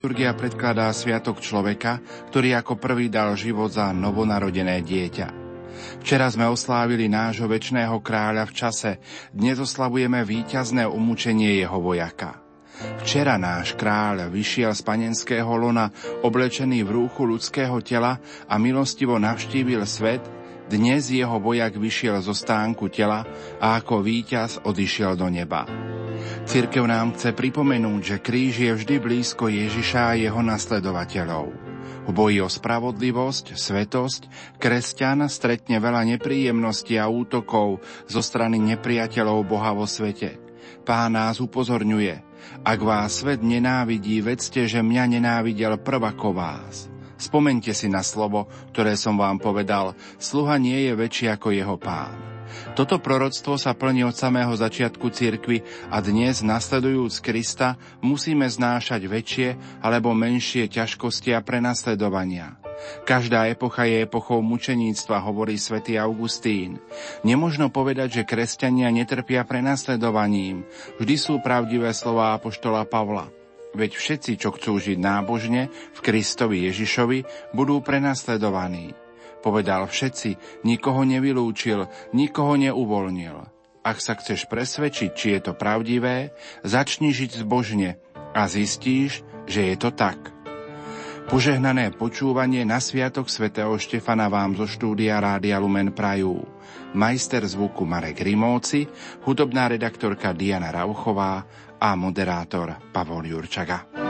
Liturgia predkladá sviatok človeka, ktorý ako prvý dal život za novonarodené dieťa. Včera sme oslávili nášho väčšného kráľa v čase, dnes oslavujeme víťazné umúčenie jeho vojaka. Včera náš kráľ vyšiel z panenského lona, oblečený v rúchu ľudského tela a milostivo navštívil svet, dnes jeho vojak vyšiel zo stánku tela a ako víťaz odišiel do neba. Cirkev nám chce pripomenúť, že kríž je vždy blízko Ježiša a jeho nasledovateľov. V boji o spravodlivosť, svetosť, kresťan stretne veľa nepríjemností a útokov zo strany nepriateľov Boha vo svete. Pán nás upozorňuje, ak vás svet nenávidí, vedzte, že mňa nenávidel prvako vás. Spomente si na slovo, ktoré som vám povedal, sluha nie je väčší ako jeho pán. Toto proroctvo sa plní od samého začiatku cirkvy a dnes, nasledujúc Krista, musíme znášať väčšie alebo menšie ťažkosti a prenasledovania. Každá epocha je epochou mučeníctva, hovorí svätý Augustín. Nemožno povedať, že kresťania netrpia prenasledovaním. Vždy sú pravdivé slova apoštola Pavla. Veď všetci, čo chcú žiť nábožne v Kristovi Ježišovi, budú prenasledovaní. Povedal všetci, nikoho nevylúčil, nikoho neuvoľnil. Ak sa chceš presvedčiť, či je to pravdivé, začni žiť zbožne a zistíš, že je to tak. Požehnané počúvanie na Sviatok svätého Štefana vám zo štúdia Rádia Lumen Prajú. Majster zvuku Marek Rimóci, hudobná redaktorka Diana Rauchová a moderátor Pavol Jurčaga.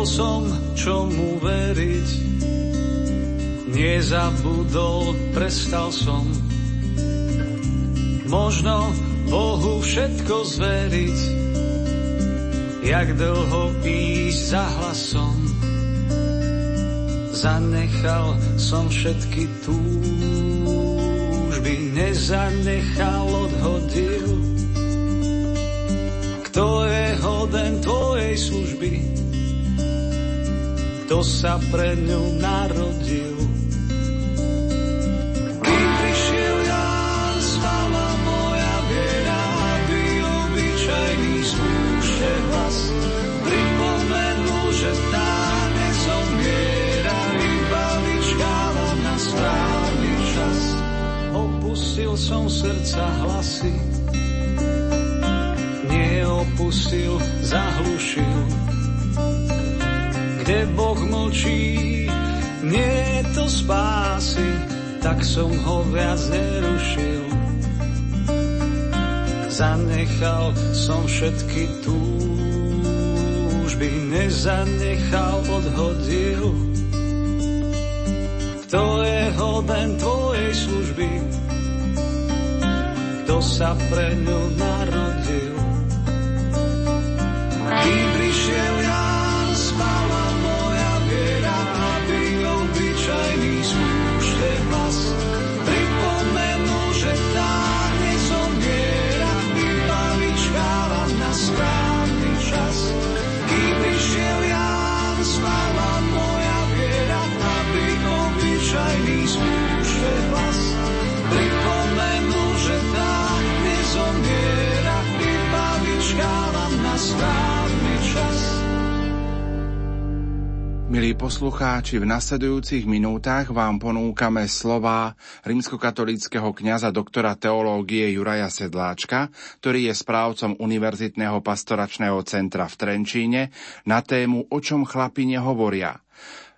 Zabudol som, čomu veriť. Nezabudol, prestal som. Možno Bohu všetko zveriť. Jak dlho ísť za hlasom. Zanechal som všetky túžby, nezanechal, odhodil. Kto je hoden tvojej služby? Kto sa pre ňu narodil. Kým prišiel Ján, spala moja viera, aby obyčajný spúšte hlas. Pripomenul, že tá nezomiera, iba čas. Opustil som srdca hlasy, kde Boh mlčí, nie je to spásy, tak som ho viac nerušil. Zanechal som všetky túžby, nezanechal, odhodil. Kto je hoden tvojej služby, kto sa pre ňu narodil. Kým prišiel Milí poslucháči, v nasledujúcich minútach vám ponúkame slova rímskokatolíckého kňaza doktora teológie Juraja Sedláčka, ktorý je správcom Univerzitného pastoračného centra v Trenčíne na tému O čom chlapi nehovoria.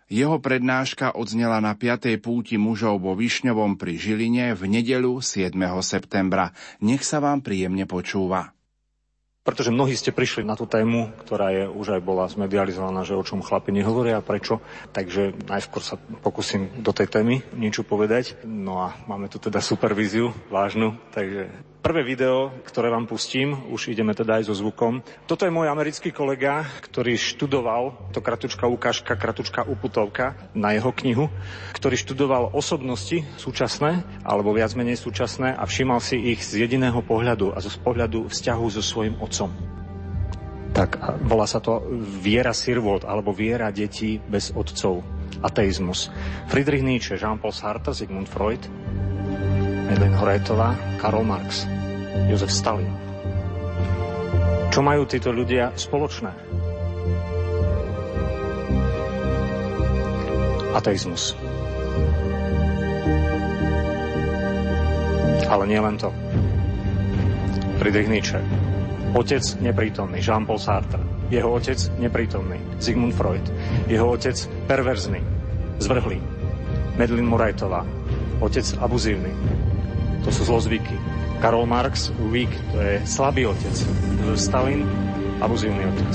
Jeho prednáška odznela na 5. púti mužov vo Višňovom pri Žiline v nedelu 7. septembra. Nech sa vám príjemne počúva pretože mnohí ste prišli na tú tému, ktorá je už aj bola zmedializovaná, že o čom chlapi nehovoria a prečo. Takže najskôr sa pokúsim do tej témy niečo povedať. No a máme tu teda supervíziu vážnu, takže Prvé video, ktoré vám pustím, už ideme teda aj so zvukom. Toto je môj americký kolega, ktorý študoval, to kratučka ukážka, kratučka uputovka na jeho knihu, ktorý študoval osobnosti súčasné, alebo viac menej súčasné a všímal si ich z jediného pohľadu a zo pohľadu vzťahu so svojim otcom. Tak volá sa to viera sirvot, alebo viera detí bez otcov. Ateizmus. Friedrich Nietzsche, Jean-Paul Sartre, Sigmund Freud, Madeleine Horetová, Karol Marx, Jozef Stalin. Čo majú títo ľudia spoločné? Ateizmus. Ale nie len to. Friedrich Nietzsche. Otec neprítomný, Jean-Paul Sartre. Jeho otec neprítomný, Sigmund Freud. Jeho otec perverzný, zvrhlý. Medlin Murajtová. Otec abuzívny to sú zlozvyky. Karol Marx, weak, to je slabý otec. Stalin, abuzívny otec.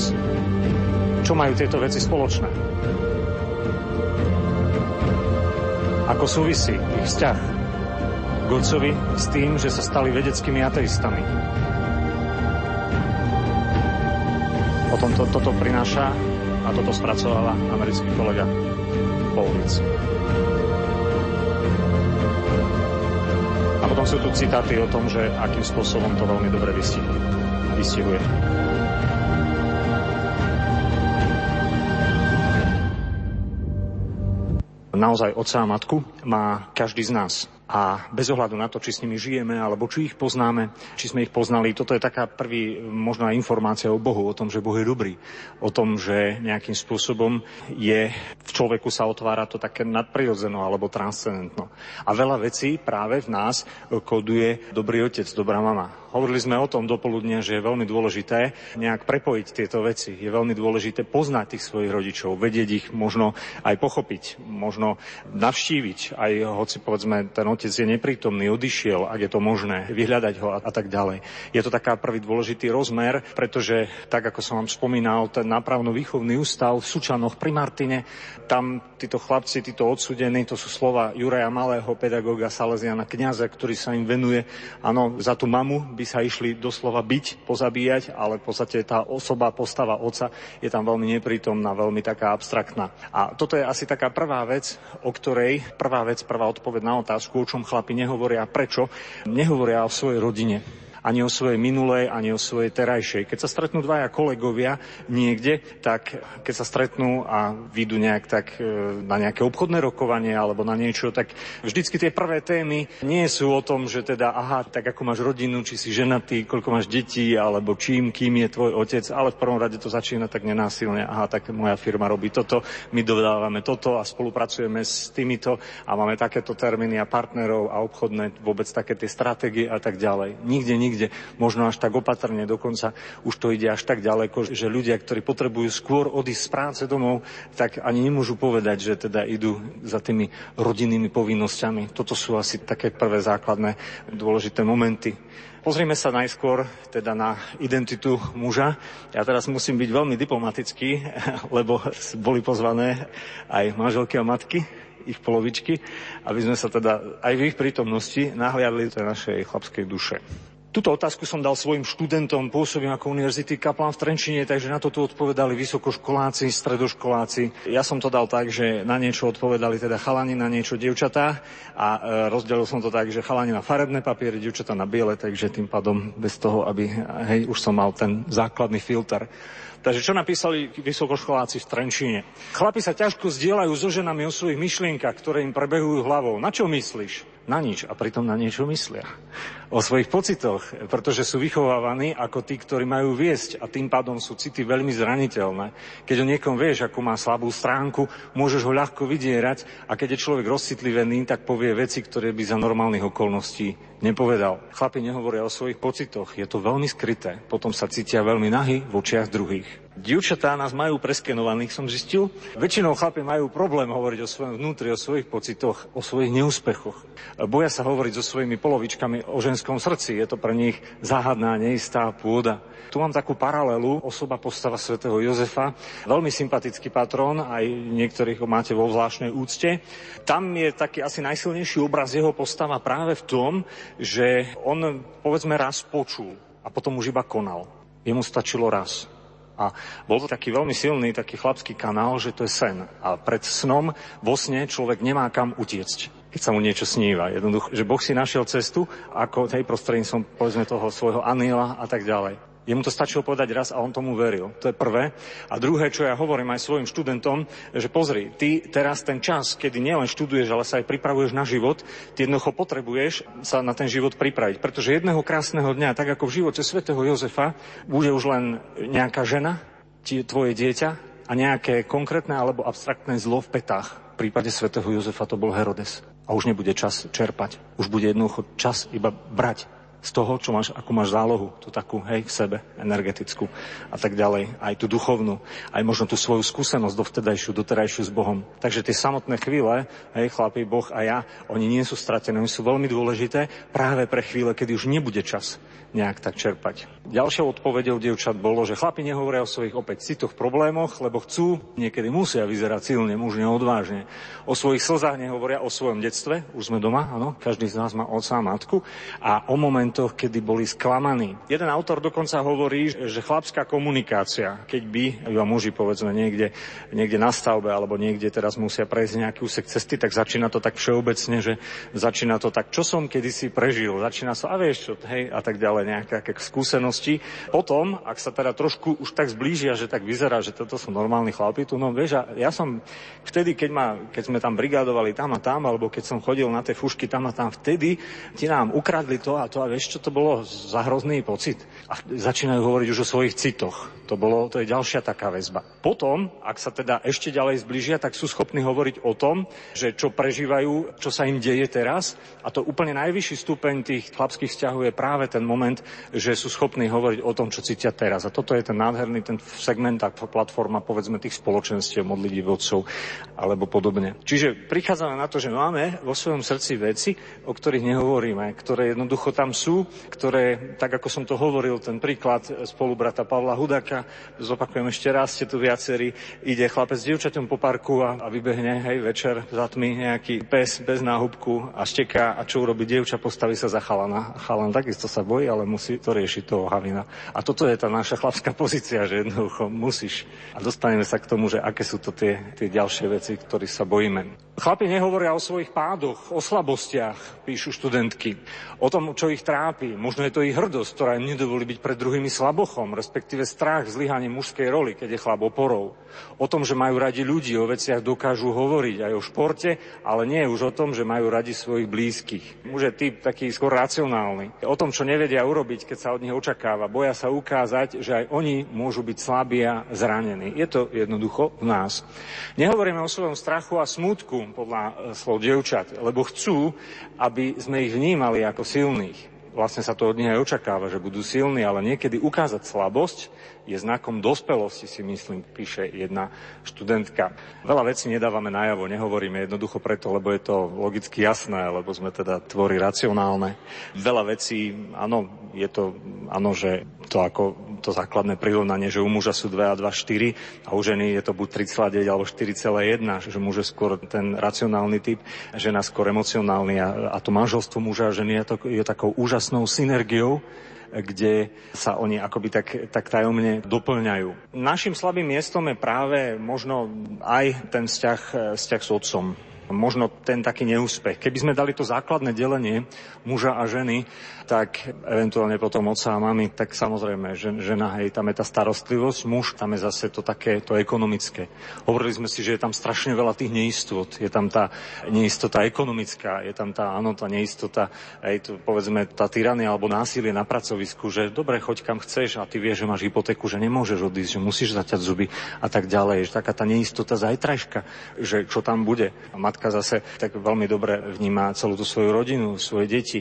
Čo majú tieto veci spoločné? Ako súvisí ich vzťah k s tým, že sa stali vedeckými ateistami? Potom to, toto prináša a toto spracovala americký kolega Polnic. Potom sú tu citáty o tom, že akým spôsobom to veľmi dobre vystihuje. vystihuje. Naozaj otca a matku má každý z nás a bez ohľadu na to, či s nimi žijeme, alebo či ich poznáme, či sme ich poznali, toto je taká prvý možná informácia o Bohu, o tom, že Boh je dobrý, o tom, že nejakým spôsobom je v človeku sa otvára to také nadprirodzeno alebo transcendentno. A veľa vecí práve v nás koduje dobrý otec, dobrá mama. Hovorili sme o tom dopoludne, že je veľmi dôležité nejak prepojiť tieto veci. Je veľmi dôležité poznať tých svojich rodičov, vedieť ich možno aj pochopiť, možno navštíviť, aj hoci povedzme ten otec je neprítomný, odišiel, ak je to možné, vyhľadať ho a, a tak ďalej. Je to taká prvý dôležitý rozmer, pretože tak ako som vám spomínal, ten nápravno-výchovný ústav v Sučanoch pri Martine, tam títo chlapci, títo odsudení, to sú slova Juraja Malého, pedagóga Salesiana, kňaza, ktorý sa im venuje, áno, za tú mamu by sa išli doslova byť, pozabíjať, ale v podstate tá osoba, postava oca je tam veľmi neprítomná, veľmi taká abstraktná. A toto je asi taká prvá vec, o ktorej, prvá vec, prvá odpoveď na otázku, o čom chlapi nehovoria, prečo nehovoria o svojej rodine ani o svojej minulej, ani o svojej terajšej. Keď sa stretnú dvaja kolegovia niekde, tak keď sa stretnú a vyjdú nejak tak e, na nejaké obchodné rokovanie alebo na niečo, tak vždycky tie prvé témy nie sú o tom, že teda aha, tak ako máš rodinu, či si ženatý, koľko máš detí, alebo čím, kým je tvoj otec, ale v prvom rade to začína tak nenásilne. Aha, tak moja firma robí toto, my dodávame toto a spolupracujeme s týmito a máme takéto termíny a partnerov a obchodné vôbec také tie stratégie a tak ďalej. Nikde, nikde nikde možno až tak opatrne, dokonca už to ide až tak ďaleko, že ľudia, ktorí potrebujú skôr odísť z práce domov, tak ani nemôžu povedať, že teda idú za tými rodinnými povinnosťami. Toto sú asi také prvé základné dôležité momenty. Pozrime sa najskôr teda na identitu muža. Ja teraz musím byť veľmi diplomatický, lebo boli pozvané aj manželky a matky ich polovičky, aby sme sa teda aj v ich prítomnosti nahliadli do našej chlapskej duše. Túto otázku som dal svojim študentom, pôsobím ako univerzity Kaplan v Trenčine, takže na to tu odpovedali vysokoškoláci, stredoškoláci. Ja som to dal tak, že na niečo odpovedali teda chalani, na niečo dievčatá a e, rozdelil som to tak, že chalani na farebné papiere, dievčatá na biele, takže tým pádom bez toho, aby hej, už som mal ten základný filter. Takže čo napísali vysokoškoláci v Trenčíne? Chlapi sa ťažko zdieľajú so ženami o svojich myšlienkach, ktoré im prebehujú hlavou. Na čo myslíš? Na nič a pritom na niečo myslia. O svojich pocitoch, pretože sú vychovávaní ako tí, ktorí majú viesť a tým pádom sú city veľmi zraniteľné. Keď o niekom vieš, ako má slabú stránku, môžeš ho ľahko vydierať a keď je človek rozcitlivený, tak povie veci, ktoré by za normálnych okolností nepovedal. Chlapi nehovoria o svojich pocitoch, je to veľmi skryté, potom sa cítia veľmi nahy v očiach druhých. Dievčatá nás majú preskenovaných, som zistil. Väčšinou chlapi majú problém hovoriť o svojom vnútri, o svojich pocitoch, o svojich neúspechoch. Boja sa hovoriť so svojimi polovičkami o ženskom srdci. Je to pre nich záhadná, neistá pôda. Tu mám takú paralelu, osoba postava svätého Jozefa, veľmi sympatický patrón, aj niektorých ho máte vo zvláštnej úcte. Tam je taký asi najsilnejší obraz jeho postava práve v tom, že on povedzme raz počul a potom už iba konal. Jemu stačilo raz. A bol to taký veľmi silný, taký chlapský kanál, že to je sen. A pred snom vo sne človek nemá kam utiecť keď sa mu niečo sníva. Jednoducho, že Boh si našiel cestu, ako tej prostredníctvom, povedzme, toho svojho aniela a tak ďalej. Jemu to stačilo povedať raz a on tomu veril. To je prvé. A druhé, čo ja hovorím aj svojim študentom, že pozri, ty teraz ten čas, kedy nielen študuješ, ale sa aj pripravuješ na život, ty jednoducho potrebuješ sa na ten život pripraviť. Pretože jedného krásneho dňa, tak ako v živote svätého Jozefa, bude už len nejaká žena, tvoje dieťa a nejaké konkrétne alebo abstraktné zlo v petách. V prípade svätého Jozefa to bol Herodes. A už nebude čas čerpať. Už bude jednoducho čas iba brať z toho, čo máš, ako máš zálohu, tú takú, hej, v sebe, energetickú a tak ďalej, aj tú duchovnú, aj možno tú svoju skúsenosť dovtedajšiu, doterajšiu s Bohom. Takže tie samotné chvíle, hej, chlapi, Boh a ja, oni nie sú stratené, oni sú veľmi dôležité práve pre chvíle, kedy už nebude čas nejak tak čerpať. Ďalšou odpovedou dievčat bolo, že chlapi nehovoria o svojich opäť citoch, problémoch, lebo chcú, niekedy musia vyzerať silne, mužne, odvážne. O svojich slzách nehovoria o svojom detstve, už sme doma, áno, každý z nás má otca a matku, a o momentoch, kedy boli sklamaní. Jeden autor dokonca hovorí, že chlapská komunikácia, keď by, iba muži povedzme niekde, niekde na stavbe alebo niekde teraz musia prejsť nejaký úsek cesty, tak začína to tak všeobecne, že začína to tak, čo som kedysi prežil, začína sa, a vieš čo, hej, a tak ďalej ale nejaké skúsenosti. Potom, ak sa teda trošku už tak zblížia, že tak vyzerá, že toto sú normálni chlapi, tu no vieš, ja som vtedy, keď, ma, keď sme tam brigádovali tam a tam, alebo keď som chodil na tie fušky tam a tam, vtedy ti nám ukradli to a to a vieš, čo to bolo za hrozný pocit. A začínajú hovoriť už o svojich citoch. To, bolo, to je ďalšia taká väzba. Potom, ak sa teda ešte ďalej zbližia, tak sú schopní hovoriť o tom, že čo prežívajú, čo sa im deje teraz. A to úplne najvyšší stupeň tých chlapských vzťahov je práve ten moment, že sú schopní hovoriť o tom, čo cítia teraz. A toto je ten nádherný ten segment a platforma, povedzme, tých spoločenstiev, modlití vodcov alebo podobne. Čiže prichádzame na to, že máme vo svojom srdci veci, o ktorých nehovoríme, ktoré jednoducho tam sú, ktoré, tak ako som to hovoril, ten príklad spolubrata Pavla Hudaka, zopakujem ešte raz, ste tu viacerí, ide chlapec s dievčaťom po parku a, a vybehne, hej, večer za tmy nejaký pes bez náhubku a šteká a čo urobí dievča, postaví sa za chalana. Chalan takisto sa bojí, ale musí to riešiť toho Havina. A toto je tá naša chlapská pozícia, že jednoducho musíš. A dostaneme sa k tomu, že aké sú to tie, tie ďalšie veci, ktorých sa bojíme. Chlapi nehovoria o svojich pádoch, o slabostiach, píšu študentky, o tom, čo ich trápi. Možno je to ich hrdosť, ktorá im nedovolí byť pred druhými slabochom, respektíve strach, zlyhanie mužskej roli, keď je chlap oporou. O tom, že majú radi ľudí, o veciach dokážu hovoriť aj o športe, ale nie už o tom, že majú radi svojich blízkych. Muž je typ taký skôr racionálny. O tom, čo nevedia urobiť, keď sa od nich očakáva. Boja sa ukázať, že aj oni môžu byť slabí a zranení. Je to jednoducho v nás. Nehovoríme o svojom strachu a smutku, podľa e, slov dievčat, lebo chcú, aby sme ich vnímali ako silných. Vlastne sa to od nich aj očakáva, že budú silní, ale niekedy ukázať slabosť je znakom dospelosti, si myslím, píše jedna študentka. Veľa vecí nedávame najavo, nehovoríme jednoducho preto, lebo je to logicky jasné, lebo sme teda tvory racionálne. Veľa vecí, áno, je to, áno, že to ako to základné prirovnanie, že u muža sú 2 a 2, 4 a u ženy je to buď 3,9 alebo 4,1, že muž je skôr ten racionálny typ, žena skôr emocionálny a, a to manželstvo muža a ženy je, to, je takou úžasnou synergiou, kde sa oni akoby tak, tak tajomne doplňajú. Našim slabým miestom je práve možno aj ten vzťah, vzťah s otcom možno ten taký neúspech. Keby sme dali to základné delenie muža a ženy, tak eventuálne potom otca a mami, tak samozrejme, že, žena, hej, tam je tá starostlivosť, muž, tam je zase to také, to ekonomické. Hovorili sme si, že je tam strašne veľa tých neistot. Je tam tá neistota ekonomická, je tam tá, áno, tá neistota, hej, to, povedzme, tá tyrania alebo násilie na pracovisku, že dobre, choď kam chceš a ty vieš, že máš hypotéku, že nemôžeš odísť, že musíš zaťať zuby a tak ďalej. Že taká tá neistota zajtrajška, že čo tam bude. A matka zase tak veľmi dobre vníma celú tú svoju rodinu, svoje deti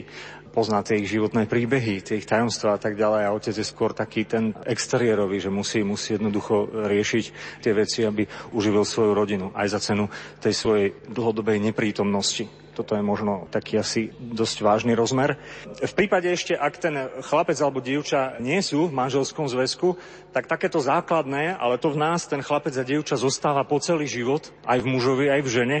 pozná tie ich životné príbehy, tie ich tajomstvá a tak ďalej a otec je skôr taký ten exteriérový, že musí, musí jednoducho riešiť tie veci, aby uživil svoju rodinu aj za cenu tej svojej dlhodobej neprítomnosti. Toto je možno taký asi dosť vážny rozmer. V prípade ešte, ak ten chlapec alebo dievča nie sú v manželskom zväzku, tak takéto základné, ale to v nás ten chlapec a dievča zostáva po celý život, aj v mužovi, aj v žene,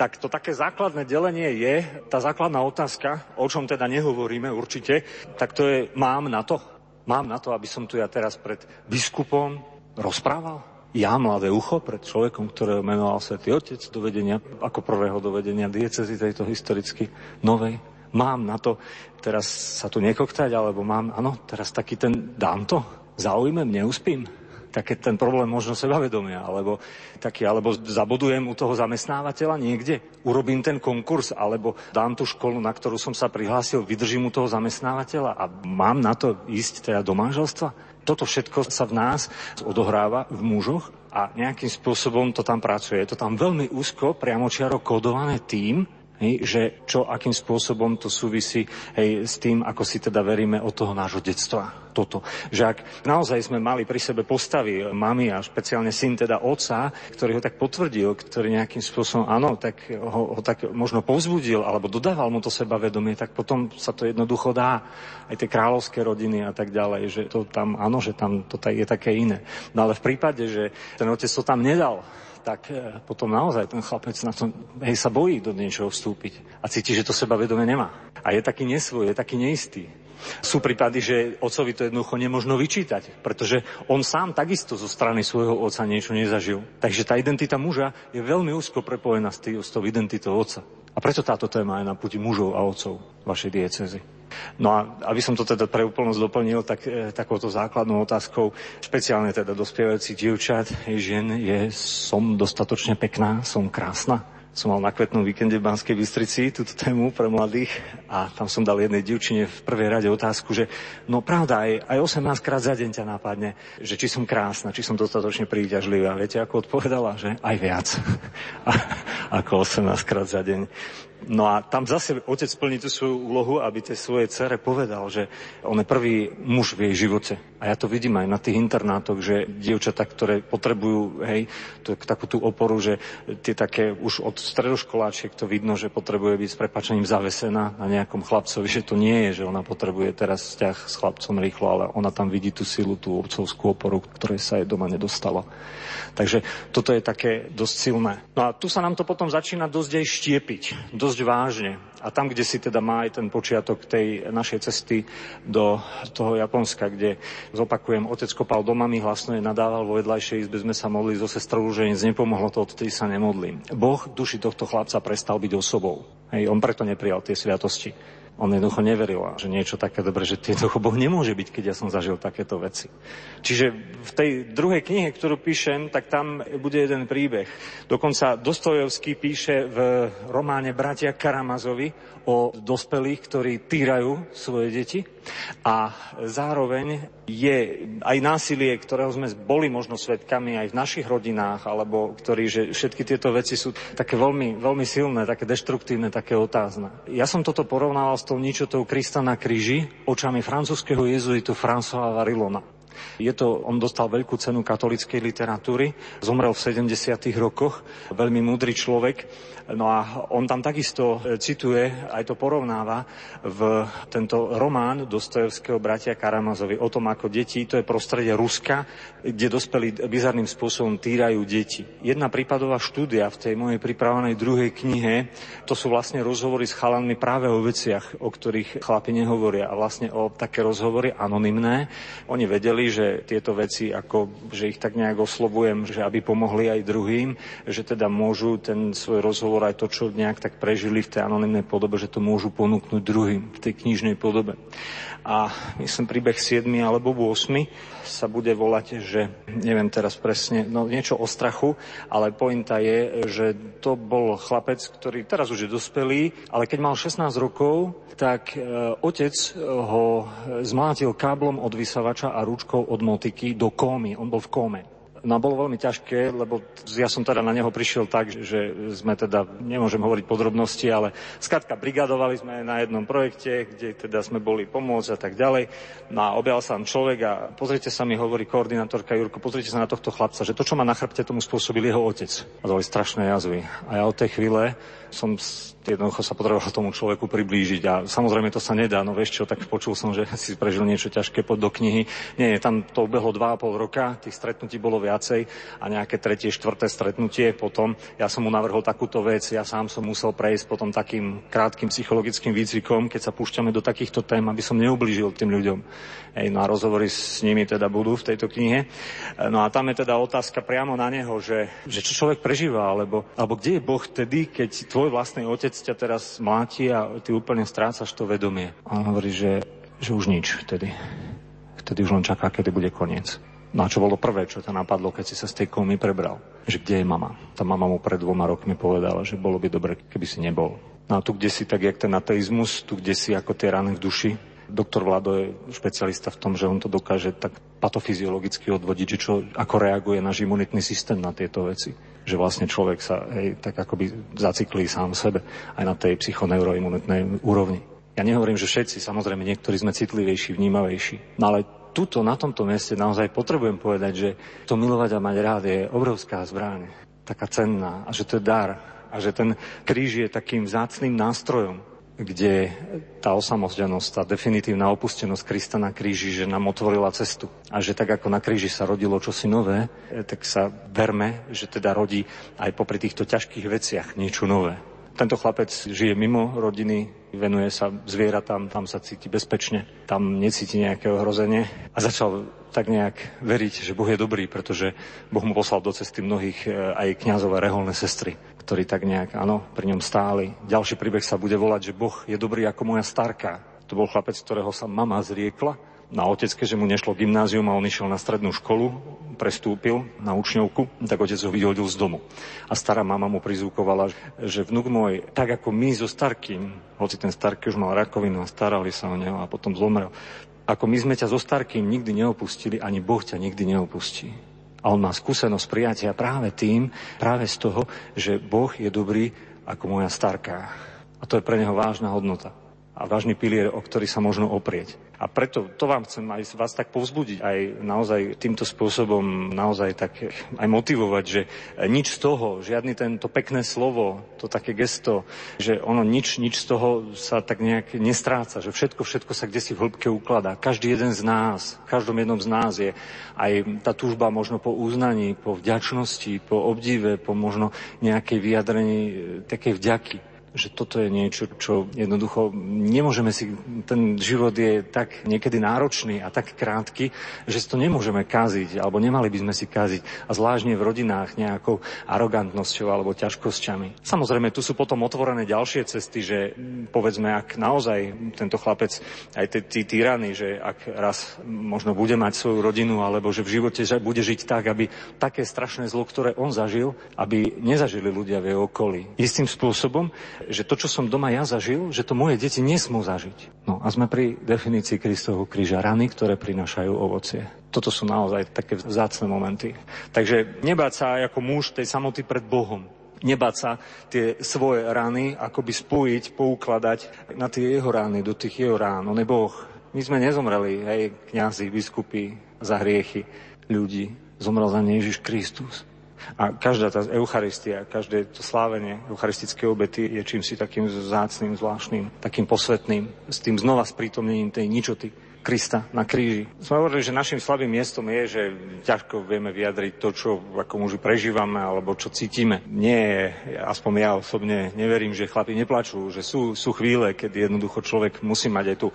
tak to také základné delenie je, tá základná otázka, o čom teda nehovoríme určite, tak to je, mám na to? Mám na to, aby som tu ja teraz pred biskupom rozprával? ja, mladé ucho, pred človekom, ktorého menoval Svetý Otec do vedenia, ako prvého do vedenia diecezy tejto historicky novej. Mám na to teraz sa tu nekoktať, alebo mám, áno, teraz taký ten, dám to, zaujmem, neuspím. Také ten problém možno sebavedomia, alebo taký, alebo zabodujem u toho zamestnávateľa niekde, urobím ten konkurs, alebo dám tú školu, na ktorú som sa prihlásil, vydržím u toho zamestnávateľa a mám na to ísť teda do manželstva. Toto všetko sa v nás odohráva v mužoch a nejakým spôsobom to tam pracuje. Je to tam veľmi úzko, priamočiaro kodované tým, hej, že čo, akým spôsobom to súvisí hej, s tým, ako si teda veríme od toho nášho detstva. Toto. Že ak naozaj sme mali pri sebe postavy mami a špeciálne syn teda otca, ktorý ho tak potvrdil, ktorý nejakým spôsobom, áno, tak ho, ho tak možno povzbudil alebo dodával mu to sebavedomie, tak potom sa to jednoducho dá. Aj tie kráľovské rodiny a tak ďalej, že to tam, áno, že tam to je také iné. No ale v prípade, že ten otec to tam nedal, tak e, potom naozaj ten chlapec na to, hej, sa bojí do niečoho vstúpiť a cíti, že to sebavedomie nemá. A je taký nesvoj, je taký neistý. Sú prípady, že ocovi to jednoducho nemožno vyčítať, pretože on sám takisto zo strany svojho oca niečo nezažil. Takže tá identita muža je veľmi úzko prepojená s, tou identitou oca. A preto táto téma je na puti mužov a otcov vašej diecezy. No a aby som to teda pre úplnosť doplnil, tak e, takouto základnou otázkou, špeciálne teda dospievajúcich dievčat, žien, je som dostatočne pekná, som krásna som mal na kvetnom víkende v Banskej Bystrici túto tému pre mladých a tam som dal jednej divčine v prvej rade otázku, že no pravda, aj, aj 18 krát za deň ťa nápadne, že či som krásna, či som dostatočne príťažlivá. Viete, ako odpovedala? Že aj viac ako 18 krát za deň. No a tam zase otec plní tú svoju úlohu, aby tej svojej cere povedal, že on je prvý muž v jej živote. A ja to vidím aj na tých internátoch, že dievčatá, ktoré potrebujú, hej, to, takú tú oporu, že tie také už od stredoškoláčiek to vidno, že potrebuje byť s prepačením zavesená na nejakom chlapcovi, že to nie je, že ona potrebuje teraz vzťah s chlapcom rýchlo, ale ona tam vidí tú silu, tú obcovskú oporu, ktorej sa jej doma nedostalo. Takže toto je také dosť silné. No a tu sa nám to potom začína dosť aj štiepiť, dosť vážne. A tam, kde si teda má aj ten počiatok tej našej cesty do toho Japonska, kde zopakujem, otec kopal doma, mi hlasno je nadával, vo vedľajšej izbe sme sa modli so sestrou nic nepomohlo to, odtedy sa nemodlím. Boh duši tohto chlapca prestal byť osobou. Hej, on preto neprijal tie sviatosti. On jednoducho neveril, že niečo také dobré, že jednoducho Boh nemôže byť, keď ja som zažil takéto veci. Čiže v tej druhej knihe, ktorú píšem, tak tam bude jeden príbeh. Dokonca Dostojevský píše v románe Bratia Karamazovi o dospelých, ktorí týrajú svoje deti a zároveň je aj násilie, ktorého sme boli možno svetkami aj v našich rodinách, alebo ktorí, že všetky tieto veci sú také veľmi, veľmi silné, také deštruktívne, také otázne. Ja som toto porovnával s tou ničotou Krista na kríži očami francúzského jezuitu François Varilona. Je to, on dostal veľkú cenu katolickej literatúry, zomrel v 70. rokoch, veľmi múdry človek. No a on tam takisto e, cituje, aj to porovnáva v tento román Dostojevského bratia Karamazovi o tom, ako deti, to je prostredie Ruska, kde dospelí bizarným spôsobom týrajú deti. Jedna prípadová štúdia v tej mojej pripravenej druhej knihe, to sú vlastne rozhovory s chalanmi práve o veciach, o ktorých chlapi nehovoria a vlastne o také rozhovory anonymné. Oni vedeli, že tieto veci, ako, že ich tak nejak oslovujem, že aby pomohli aj druhým, že teda môžu ten svoj rozhovor aj to, čo nejak tak prežili v tej anonimnej podobe, že to môžu ponúknuť druhým v tej knižnej podobe. A myslím, príbeh 7 alebo 8 sa bude volať, že neviem teraz presne, no niečo o strachu, ale pointa je, že to bol chlapec, ktorý teraz už je dospelý, ale keď mal 16 rokov, tak e, otec ho zmlátil káblom od vysavača a ručkou od motiky do kómy. On bol v kóme. No bolo veľmi ťažké, lebo ja som teda na neho prišiel tak, že sme teda, nemôžem hovoriť podrobnosti, ale skrátka brigadovali sme na jednom projekte, kde teda sme boli pomôcť a tak ďalej. No a objal sa človek a pozrite sa mi, hovorí koordinátorka Jurko, pozrite sa na tohto chlapca, že to, čo má na chrbte, tomu spôsobil jeho otec. A to boli strašné jazvy. A ja od tej chvíle som jednoducho sa potreboval tomu človeku priblížiť. A samozrejme to sa nedá, no vieš čo, tak počul som, že si prežil niečo ťažké pod do knihy. Nie, tam to ubehlo 2,5 roka, tých stretnutí bolo viacej a nejaké tretie, štvrté stretnutie potom. Ja som mu navrhol takúto vec, ja sám som musel prejsť potom takým krátkým psychologickým výcvikom, keď sa púšťame do takýchto tém, aby som neublížil tým ľuďom. Ej, no a rozhovory s nimi teda budú v tejto knihe. No a tam je teda otázka priamo na neho, že, že čo človek prežíva, alebo, alebo kde je Boh tedy, keď tvoj vlastný otec ťa teraz mláti a ty úplne strácaš to vedomie. A on hovorí, že, že už nič vtedy. Vtedy už len čaká, kedy bude koniec. No a čo bolo prvé, čo ťa napadlo, keď si sa z tej komy prebral? Že kde je mama? Tá mama mu pred dvoma rokmi povedala, že bolo by dobre, keby si nebol. No a tu, kde si tak, jak ten ateizmus, tu, kde si ako tie rany v duši, Doktor Vlado je špecialista v tom, že on to dokáže tak patofyziologicky odvodiť, že čo, ako reaguje náš imunitný systém na tieto veci. Že vlastne človek sa hej, tak akoby zaciklí sám sebe aj na tej psychoneuroimunitnej úrovni. Ja nehovorím, že všetci, samozrejme niektorí sme citlivejší, vnímavejší. No ale tuto, na tomto mieste naozaj potrebujem povedať, že to milovať a mať rád je obrovská zbraň, taká cenná a že to je dar a že ten kríž je takým vzácným nástrojom, kde tá osamotenosť, tá definitívna opustenosť Krista na kríži, že nám otvorila cestu. A že tak ako na kríži sa rodilo čosi nové, tak sa verme, že teda rodí aj popri týchto ťažkých veciach niečo nové. Tento chlapec žije mimo rodiny, venuje sa zvieratám, tam sa cíti bezpečne, tam necíti nejaké ohrozenie a začal tak nejak veriť, že Boh je dobrý, pretože Boh mu poslal do cesty mnohých eh, aj kňazové reholné sestry ktorí tak nejak, áno, pri ňom stáli. Ďalší príbeh sa bude volať, že Boh je dobrý ako moja starka. To bol chlapec, ktorého sa mama zriekla na otecké, že mu nešlo gymnázium a on išiel na strednú školu, prestúpil na učňovku, tak otec ho vyhodil z domu. A stará mama mu prizvukovala, že vnúk môj, tak ako my so starkým, hoci ten starky už mal rakovinu a starali sa o neho a potom zomrel, ako my sme ťa so starkým nikdy neopustili, ani Boh ťa nikdy neopustí. A on má skúsenosť prijatia práve tým, práve z toho, že Boh je dobrý ako moja starka. A to je pre neho vážna hodnota a vážny pilier, o ktorý sa možno oprieť. A preto to vám chcem aj vás tak povzbudiť, aj naozaj týmto spôsobom naozaj tak aj motivovať, že nič z toho, žiadny tento pekné slovo, to také gesto, že ono nič, nič z toho sa tak nejak nestráca, že všetko, všetko sa kde si v hĺbke ukladá. Každý jeden z nás, v každom jednom z nás je aj tá túžba možno po uznaní, po vďačnosti, po obdive, po možno nejakej vyjadrení takej vďaky že toto je niečo, čo jednoducho nemôžeme si, ten život je tak niekedy náročný a tak krátky, že si to nemôžeme kaziť, alebo nemali by sme si kaziť. A zvláštne v rodinách nejakou arogantnosťou alebo ťažkosťami. Samozrejme, tu sú potom otvorené ďalšie cesty, že povedzme, ak naozaj tento chlapec, aj tí tyrany, že ak raz možno bude mať svoju rodinu, alebo že v živote bude žiť tak, aby také strašné zlo, ktoré on zažil, aby nezažili ľudia v jeho okolí. Istým spôsobom že to, čo som doma ja zažil, že to moje deti nesmú zažiť. No a sme pri definícii Kristovho kríža rany, ktoré prinášajú ovocie. Toto sú naozaj také vzácne momenty. Takže nebáť sa ako muž tej samoty pred Bohom. Nebáť sa tie svoje rany akoby spojiť, poukladať na tie jeho rány, do tých jeho rán. On je Boh. My sme nezomreli, hej, kňazi, biskupy, za hriechy ľudí. Zomrel za ne Ježiš Kristus. A každá tá Eucharistia, každé to slávenie eucharistické obety je čím si takým zácným, zvláštnym, takým posvetným, s tým znova sprítomnením tej ničoty Krista na kríži. Sme hovorili, že našim slabým miestom je, že ťažko vieme vyjadriť to, čo ako muži prežívame alebo čo cítime. Nie, aspoň ja osobne neverím, že chlapi neplačú, že sú, sú chvíle, keď jednoducho človek musí mať aj tú,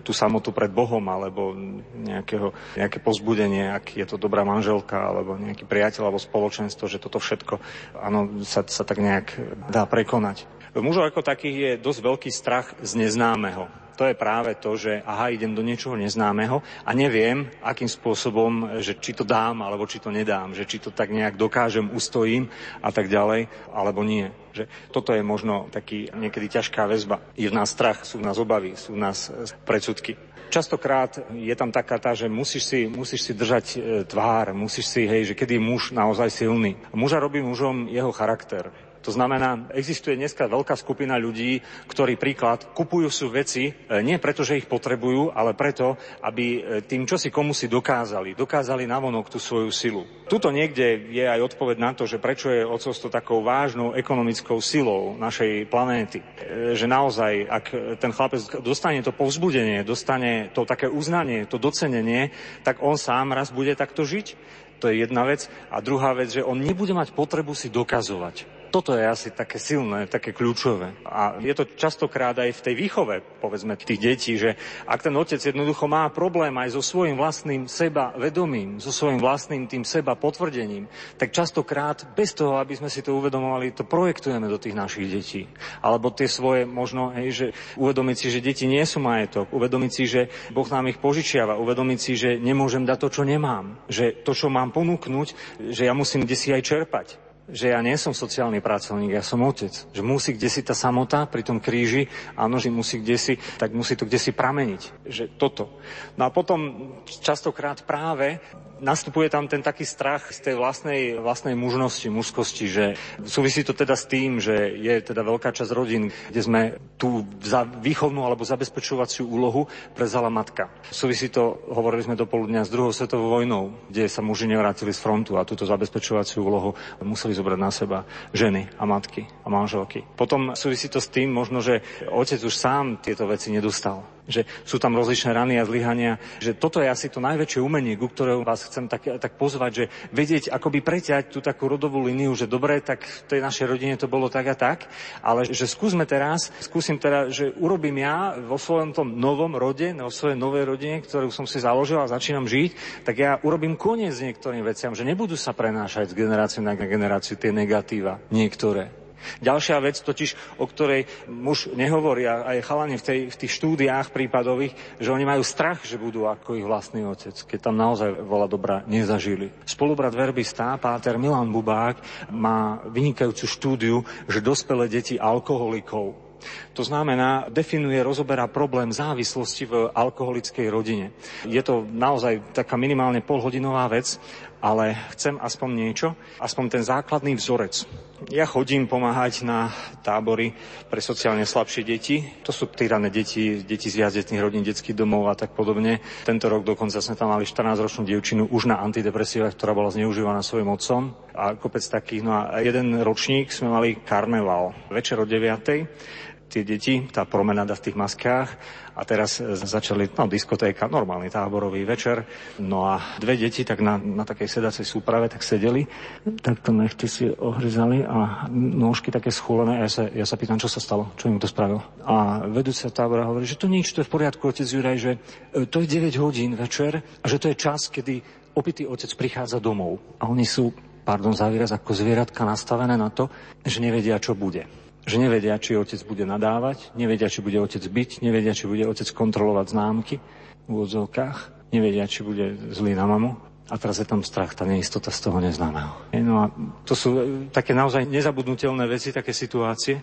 tú samotu pred Bohom alebo nejakého, nejaké pozbudenie, ak je to dobrá manželka alebo nejaký priateľ alebo spoločenstvo, že toto všetko áno, sa, sa tak nejak dá prekonať. Mužov ako takých je dosť veľký strach z neznámeho to je práve to, že aha, idem do niečoho neznámeho a neviem, akým spôsobom, že či to dám, alebo či to nedám, že či to tak nejak dokážem, ustojím a tak ďalej, alebo nie. Že toto je možno taký niekedy ťažká väzba. Je v nás strach, sú v nás obavy, sú v nás e, predsudky. Častokrát je tam taká tá, že musíš si, musíš si držať e, tvár, musíš si, hej, že kedy je muž naozaj silný. Muža robí mužom jeho charakter. To znamená, existuje dneska veľká skupina ľudí, ktorí príklad kupujú sú veci e, nie preto, že ich potrebujú, ale preto, aby e, tým, čo si komu si dokázali, dokázali navonok tú svoju silu. Tuto niekde je aj odpoveď na to, že prečo je ocovstvo takou vážnou ekonomickou silou našej planéty. E, že naozaj, ak ten chlapec dostane to povzbudenie, dostane to také uznanie, to docenenie, tak on sám raz bude takto žiť. To je jedna vec. A druhá vec, že on nebude mať potrebu si dokazovať toto je asi také silné, také kľúčové. A je to častokrát aj v tej výchove, povedzme, tých detí, že ak ten otec jednoducho má problém aj so svojím vlastným seba vedomím, so svojím vlastným tým seba potvrdením, tak častokrát bez toho, aby sme si to uvedomovali, to projektujeme do tých našich detí. Alebo tie svoje možno, hej, že uvedomiť si, že deti nie sú majetok, uvedomiť si, že Boh nám ich požičiava, uvedomiť si, že nemôžem dať to, čo nemám, že to, čo mám ponúknuť, že ja musím kde si aj čerpať že ja nie som sociálny pracovník, ja som otec. Že musí kde si tá samota pri tom kríži, áno, že musí kde si, tak musí to kde si prameniť. Že toto. No a potom častokrát práve nastupuje tam ten taký strach z tej vlastnej, vlastnej mužnosti, mužskosti, že súvisí to teda s tým, že je teda veľká časť rodín, kde sme tú za výchovnú alebo zabezpečovaciu úlohu prezala matka. Súvisí to, hovorili sme do poludnia, s druhou svetovou vojnou, kde sa muži nevrátili z frontu a túto zabezpečovaciu úlohu museli zobrať na seba ženy a matky a manželky. Potom súvisí to s tým možno, že otec už sám tieto veci nedostal že sú tam rozličné rany a zlyhania, že toto je asi to najväčšie umenie, ku ktorého vás chcem tak, tak pozvať, že vedieť akoby preťať tú takú rodovú líniu, že dobre, tak v tej našej rodine to bolo tak a tak, ale že skúsme teraz, skúsim teda, že urobím ja vo svojom tom novom rode, vo svojej novej rodine, ktorú som si založil a začínam žiť, tak ja urobím koniec niektorým veciam, že nebudú sa prenášať z generácie na generáciu tie negatíva, niektoré. Ďalšia vec totiž, o ktorej muž nehovorí a aj chalani v, tej, v tých štúdiách prípadových, že oni majú strach, že budú ako ich vlastný otec, keď tam naozaj vola dobrá nezažili. Spolubrat verbista, páter Milan Bubák, má vynikajúcu štúdiu, že dospelé deti alkoholikov to znamená, definuje, rozoberá problém závislosti v alkoholickej rodine. Je to naozaj taká minimálne polhodinová vec, ale chcem aspoň niečo, aspoň ten základný vzorec. Ja chodím pomáhať na tábory pre sociálne slabšie deti. To sú týrané deti, deti z jazdetných rodín, detských domov a tak podobne. Tento rok dokonca sme tam mali 14-ročnú dievčinu už na antidepresívach, ktorá bola zneužívaná svojim otcom a kopec takých. No a jeden ročník sme mali karneval. Večer o 9 tie deti, tá promenáda v tých maskách. A teraz začali, no, diskotéka, normálny táborový večer, no a dve deti tak na, na takej sedacej súprave tak sedeli, tak to nechty si ohryzali a nôžky také schúlené. A ja sa, ja sa pýtam, čo sa stalo, čo im to spravil. A vedúca tábora hovorí, že to nič, to je v poriadku, otec Juraj, že e, to je 9 hodín večer a že to je čas, kedy opitý otec prichádza domov. A oni sú pardon za výraz, ako zvieratka nastavené na to, že nevedia, čo bude že nevedia, či otec bude nadávať, nevedia, či bude otec byť, nevedia, či bude otec kontrolovať známky v úvodzovkách, nevedia, či bude zlý na mamu. A teraz je tam strach, tá neistota z toho neznámeho. No a to sú e, také naozaj nezabudnutelné veci, také situácie.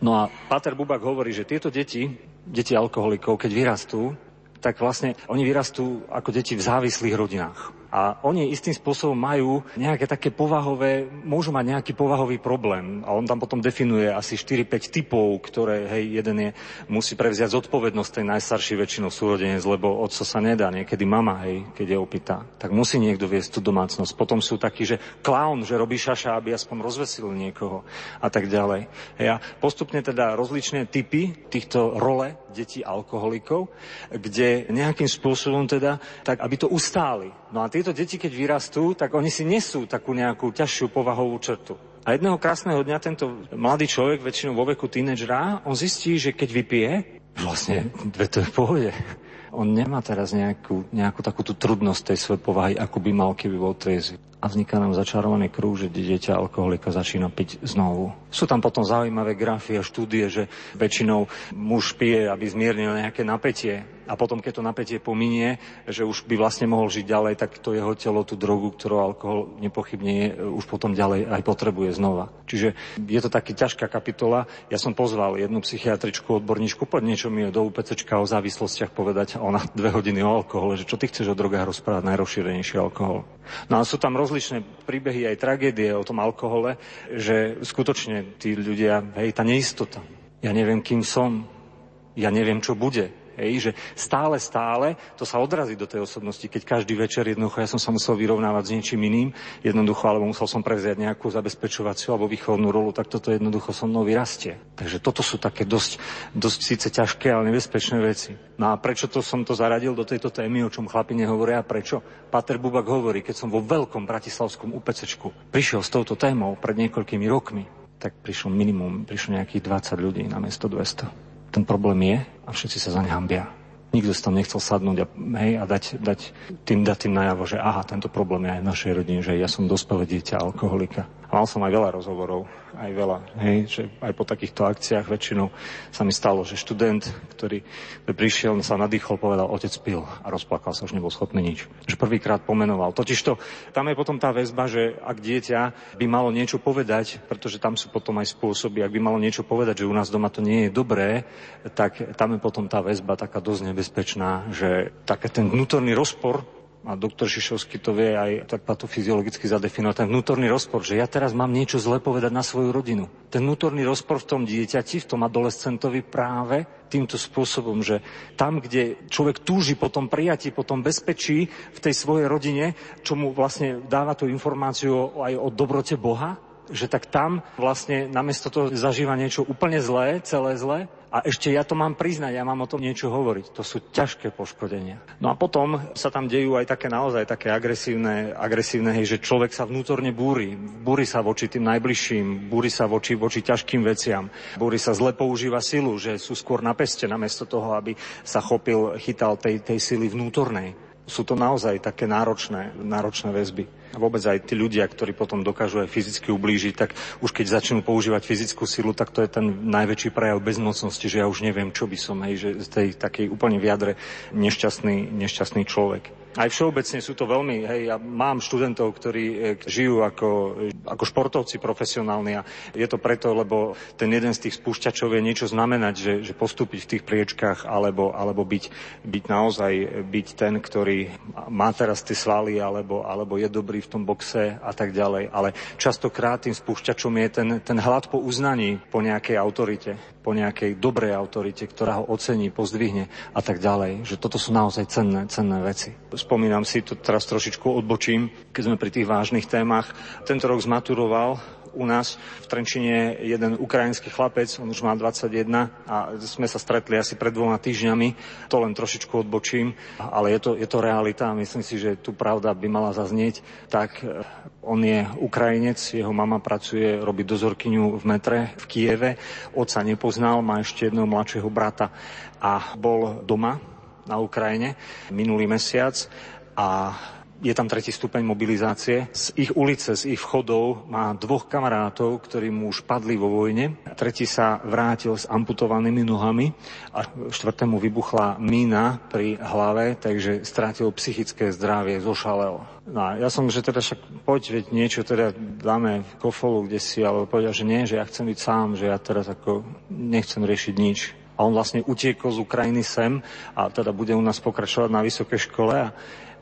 No a Pater Bubak hovorí, že tieto deti, deti alkoholikov, keď vyrastú, tak vlastne oni vyrastú ako deti v závislých rodinách. A oni istým spôsobom majú nejaké také povahové, môžu mať nejaký povahový problém. A on tam potom definuje asi 4-5 typov, ktoré, hej, jeden je, musí prevziať zodpovednosť tej najstarší väčšinou súrodenec, lebo otco sa nedá, niekedy mama, hej, keď je opýta. Tak musí niekto viesť tú domácnosť. Potom sú takí, že klaun, že robí šaša, aby aspoň rozvesil niekoho a tak ďalej. Hej, a postupne teda rozličné typy týchto role detí alkoholikov, kde nejakým spôsobom teda, tak aby to ustáli. No a tieto deti, keď vyrastú, tak oni si nesú takú nejakú ťažšiu povahovú črtu. A jedného krásneho dňa tento mladý človek, väčšinou vo veku tínedžera, on zistí, že keď vypije, vlastne to je v pohode. On nemá teraz nejakú, nejakú takú tú trudnosť tej svojej povahy, ako by mal, keby bol triezvy a vzniká nám začarovaný krúh, že dieťa alkoholika začína piť znovu. Sú tam potom zaujímavé grafy a štúdie, že väčšinou muž pije, aby zmiernil nejaké napätie a potom, keď to napätie pominie, že už by vlastne mohol žiť ďalej, tak to jeho telo, tú drogu, ktorú alkohol nepochybne je, už potom ďalej aj potrebuje znova. Čiže je to taký ťažká kapitola. Ja som pozval jednu psychiatričku, odborníčku, poď niečo mi do UPCčka o závislostiach povedať a ona dve hodiny o alkohole, že čo ty chceš o drogách rozprávať, najrozšírenejší alkohol. No a sú tam rozličné príbehy aj tragédie o tom alkohole, že skutočne tí ľudia, hej, tá neistota. Ja neviem, kým som. Ja neviem, čo bude. Hej, že stále, stále to sa odrazí do tej osobnosti, keď každý večer jednoducho ja som sa musel vyrovnávať s niečím iným, jednoducho, alebo musel som prevziať nejakú zabezpečovaciu alebo výchovnú rolu, tak toto jednoducho so mnou vyrastie. Takže toto sú také dosť, dosť síce ťažké, ale nebezpečné veci. No a prečo to som to zaradil do tejto témy, o čom chlapi nehovoria a prečo? Pater Bubak hovorí, keď som vo veľkom bratislavskom UPCčku prišiel s touto témou pred niekoľkými rokmi, tak prišlo minimum, prišlo nejakých 20 ľudí na miesto 200 ten problém je a všetci sa zaň hambia. Nikto si tam nechcel sadnúť a, hej, a dať, dať tým, dať tým najavo, že aha, tento problém je aj v našej rodine, že ja som dospelé dieťa alkoholika. Mal som aj veľa rozhovorov aj veľa. Hej, že aj po takýchto akciách väčšinou sa mi stalo, že študent, ktorý prišiel, sa nadýchol, povedal, otec pil a rozplakal sa, už nebol schopný nič. Že prvýkrát pomenoval. Totižto tam je potom tá väzba, že ak dieťa by malo niečo povedať, pretože tam sú potom aj spôsoby, ak by malo niečo povedať, že u nás doma to nie je dobré, tak tam je potom tá väzba taká dosť nebezpečná, že také ten vnútorný rozpor a doktor Šišovský to vie aj tak patofyziologicky zadefinovať, ten vnútorný rozpor, že ja teraz mám niečo zle povedať na svoju rodinu. Ten vnútorný rozpor v tom dieťati, v tom adolescentovi práve týmto spôsobom, že tam, kde človek túži po tom prijatí, po tom bezpečí v tej svojej rodine, čo mu vlastne dáva tú informáciu aj o dobrote Boha, že tak tam vlastne namiesto toho zažíva niečo úplne zlé, celé zlé a ešte ja to mám priznať, ja mám o tom niečo hovoriť. To sú ťažké poškodenia. No a potom sa tam dejú aj také naozaj také agresívne, agresívne hej, že človek sa vnútorne búri. Búri sa voči tým najbližším, búri sa voči, voči ťažkým veciam. Búri sa zle používa silu, že sú skôr na peste, namiesto toho, aby sa chopil, chytal tej, tej sily vnútornej. Sú to naozaj také náročné, náročné väzby a vôbec aj tí ľudia, ktorí potom dokážu aj fyzicky ublížiť, tak už keď začnú používať fyzickú silu, tak to je ten najväčší prejav bezmocnosti, že ja už neviem, čo by som, hej, že z tej takej úplne v jadre nešťastný, nešťastný človek. Aj všeobecne sú to veľmi, hej, ja mám študentov, ktorí e, žijú ako, ako športovci profesionálni a je to preto, lebo ten jeden z tých spúšťačov je niečo znamenať, že, že postúpiť v tých priečkách alebo, alebo byť, byť naozaj byť ten, ktorý má teraz tie svaly alebo, alebo je dobrý v tom boxe a tak ďalej. Ale častokrát tým spúšťačom je ten, ten hlad po uznaní, po nejakej autorite, po nejakej dobrej autorite, ktorá ho ocení, pozdvihne a tak ďalej. Že toto sú naozaj cenné, cenné veci spomínam si, to teraz trošičku odbočím, keď sme pri tých vážnych témach. Tento rok zmaturoval u nás. V Trenčine jeden ukrajinský chlapec, on už má 21 a sme sa stretli asi pred dvoma týždňami, to len trošičku odbočím, ale je to, je to realita a myslím si, že tu pravda by mala zaznieť. Tak eh, on je Ukrajinec, jeho mama pracuje, robí dozorkyňu v metre v Kieve, oca nepoznal, má ešte jedného mladšieho brata a bol doma na Ukrajine minulý mesiac a je tam tretí stupeň mobilizácie. Z ich ulice, z ich vchodov má dvoch kamarátov, ktorí mu už padli vo vojne. Tretí sa vrátil s amputovanými nohami a štvrtému vybuchla mína pri hlave, takže strátil psychické zdravie, zošalel. No, ja som, že teda však poď, veď niečo teda dáme v kofolu, kde si, ale povedal, že nie, že ja chcem byť sám, že ja teraz ako nechcem riešiť nič. A on vlastne utiekol z Ukrajiny sem a teda bude u nás pokračovať na vysokej škole a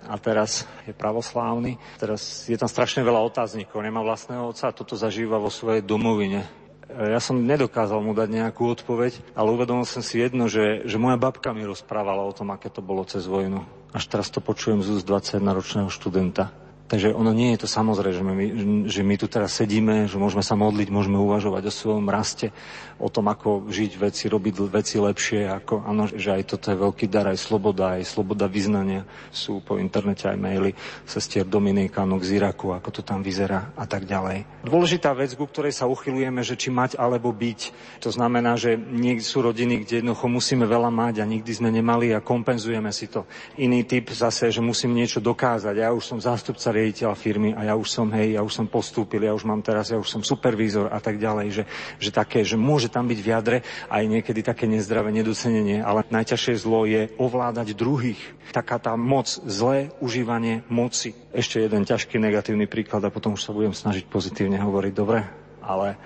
a teraz je pravoslávny. Teraz je tam strašne veľa otáznikov, nemá vlastného otca a toto zažíva vo svojej domovine. Ja som nedokázal mu dať nejakú odpoveď, ale uvedomil som si jedno, že, že moja babka mi rozprávala o tom, aké to bolo cez vojnu. Až teraz to počujem z úst 21-ročného študenta. Takže ono nie je to samozrejme, že my, že my tu teraz sedíme, že môžeme sa modliť, môžeme uvažovať o svojom raste, o tom, ako žiť veci, robiť veci lepšie, ako, áno, že aj toto je veľký dar, aj sloboda, aj sloboda vyznania. Sú po internete aj maily sestier Dominikánok z Iraku, ako to tam vyzerá a tak ďalej. Dôležitá vec, ku ktorej sa uchylujeme, že či mať alebo byť. To znamená, že niekde sú rodiny, kde jednoducho musíme veľa mať a nikdy sme nemali a kompenzujeme si to. Iný typ zase, že musím niečo dokázať. Ja už som zástupca riaditeľ firmy a ja už som, hej, ja už som postúpil, ja už mám teraz, ja už som supervízor a tak ďalej, že, že také, že môže tam byť v jadre aj niekedy také nezdravé nedocenenie, ale najťažšie zlo je ovládať druhých. Taká tá moc, zlé užívanie moci. Ešte jeden ťažký negatívny príklad a potom už sa budem snažiť pozitívne hovoriť, dobre? Ale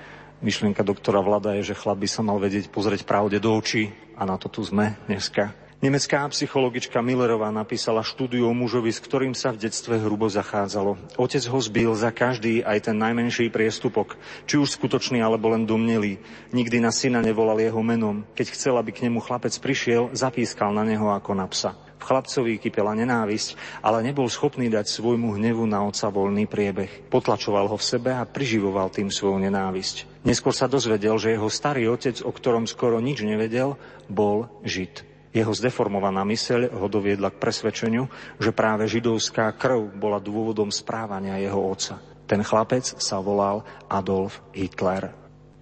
myšlienka doktora Vlada je, že chlap by sa mal vedieť pozrieť pravde do očí a na to tu sme dneska. Nemecká psychologička Millerová napísala štúdiu o mužovi, s ktorým sa v detstve hrubo zachádzalo. Otec ho zbil za každý, aj ten najmenší priestupok, či už skutočný alebo len domnelý. Nikdy na syna nevolal jeho menom. Keď chcel, aby k nemu chlapec prišiel, zapískal na neho ako na psa. V chlapcovi kypela nenávisť, ale nebol schopný dať svojmu hnevu na oca voľný priebeh. Potlačoval ho v sebe a priživoval tým svoju nenávisť. Neskôr sa dozvedel, že jeho starý otec, o ktorom skoro nič nevedel, bol Žid. Jeho zdeformovaná myseľ ho doviedla k presvedčeniu, že práve židovská krv bola dôvodom správania jeho otca. Ten chlapec sa volal Adolf Hitler.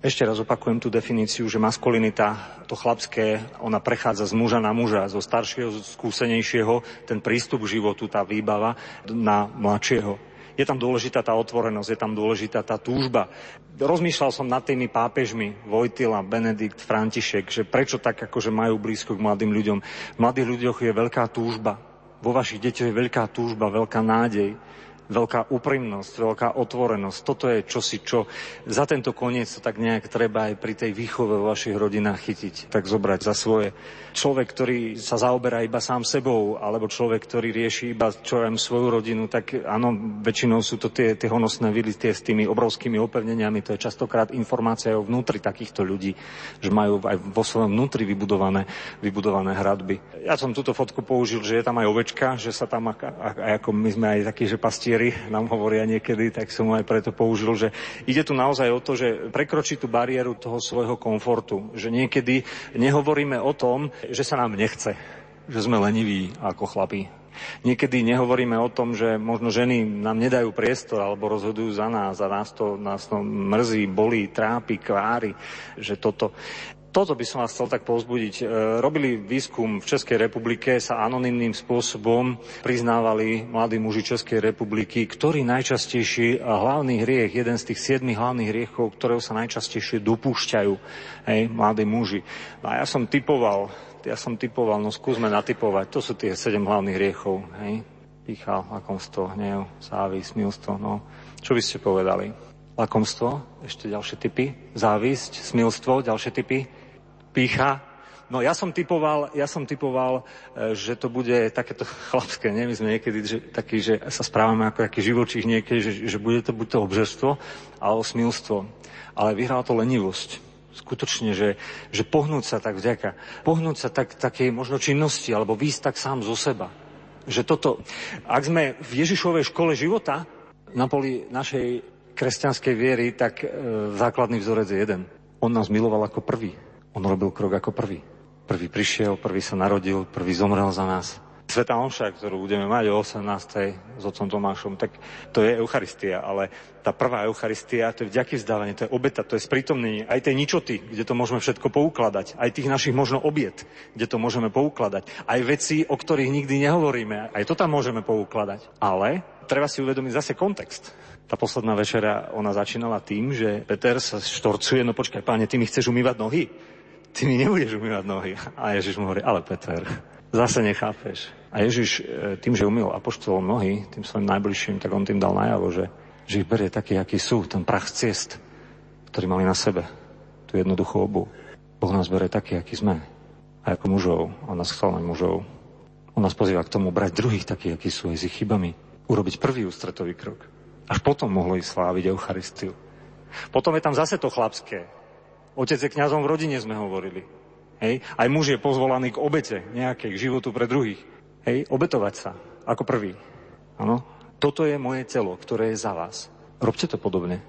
Ešte raz opakujem tú definíciu, že maskulinita, to chlapské, ona prechádza z muža na muža, zo staršieho, skúsenejšieho, ten prístup k životu, tá výbava na mladšieho je tam dôležitá tá otvorenosť, je tam dôležitá tá túžba. Rozmýšľal som nad tými pápežmi, Vojtila, Benedikt, František, že prečo tak akože majú blízko k mladým ľuďom. V mladých ľuďoch je veľká túžba. Vo vašich deťoch je veľká túžba, veľká nádej veľká úprimnosť, veľká otvorenosť. Toto je čosi, čo za tento koniec to tak nejak treba aj pri tej výchove vo vašich rodinách chytiť, tak zobrať za svoje. Človek, ktorý sa zaoberá iba sám sebou, alebo človek, ktorý rieši iba čo aj svoju rodinu, tak áno, väčšinou sú to tie, tie honosné vily tie s tými obrovskými opevneniami. To je častokrát informácia o vnútri takýchto ľudí, že majú aj vo svojom vnútri vybudované, vybudované hradby. Ja som túto fotku použil, že je tam aj ovečka, že sa tam, aj ako my sme aj takí, že pastieri bariéry, nám hovoria niekedy, tak som aj preto použil, že ide tu naozaj o to, že prekročiť tú bariéru toho svojho komfortu. Že niekedy nehovoríme o tom, že sa nám nechce, že sme leniví ako chlapí. Niekedy nehovoríme o tom, že možno ženy nám nedajú priestor alebo rozhodujú za nás a nás to, nás to mrzí, bolí, trápi, kvári, že toto toto by som vás chcel tak povzbudiť. E, robili výskum v Českej republike, sa anonymným spôsobom priznávali mladí muži Českej republiky, ktorý najčastejší hlavný hriech, jeden z tých siedmých hlavných hriechov, ktorého sa najčastejšie dopúšťajú hej, mladí muži. No a ja som typoval, ja som typoval, no skúsme natypovať, to sú tie sedem hlavných hriechov. Hej. Pícha, lakomstvo, hnev, závisť, milstvo. No. Čo by ste povedali? Lakomstvo, ešte ďalšie typy. Závisť, smilstvo, ďalšie typy pícha. No ja som typoval, ja som typoval, e, že to bude takéto chlapské, nie? My sme niekedy že, taký, že sa správame ako taký živočích niekedy, že, že bude to buď to obžerstvo, alebo smilstvo. Ale vyhrala to lenivosť skutočne, že, že pohnúť sa tak vďaka, pohnúť sa tak, takej možno činnosti, alebo výjsť tak sám zo seba. Že toto, ak sme v Ježišovej škole života, na poli našej kresťanskej viery, tak e, základný vzorec je jeden. On nás miloval ako prvý. On robil krok ako prvý. Prvý prišiel, prvý sa narodil, prvý zomrel za nás. Sveta Omša, ktorú budeme mať o 18. s otcom Tomášom, tak to je Eucharistia, ale tá prvá Eucharistia, to je vďaky vzdávanie, to je obeta, to je sprítomnenie aj tej ničoty, kde to môžeme všetko poukladať, aj tých našich možno obiet, kde to môžeme poukladať, aj veci, o ktorých nikdy nehovoríme, aj to tam môžeme poukladať. Ale treba si uvedomiť zase kontext. Tá posledná večera, ona začínala tým, že Peter sa štorcuje, no počkaj, páne, ty mi chceš umývať nohy? Ty mi nebudeš umývať nohy. A Ježiš mu hovorí, ale Peter, zase nechápeš. A Ježiš e, tým, že umýl apoštolom nohy, tým svojim najbližším, tak on tým dal najavo, že, že ich berie taký, aký sú, ten prach ciest, ktorý mali na sebe, tú jednoduchú obu. Boh nás berie taký, aký sme. A ako mužov, on nás chcel mužov. On nás pozýva k tomu brať druhých takých, akí sú aj s ich chybami. Urobiť prvý ústretový krok. Až potom mohlo ísť sláviť Eucharistiu. Potom je tam zase to chlapské. Otec je kňazom v rodine, sme hovorili. Hej? Aj muž je pozvolaný k obete nejakej, k životu pre druhých. Hej? Obetovať sa ako prvý. Ano? Toto je moje telo, ktoré je za vás. Robte to podobne.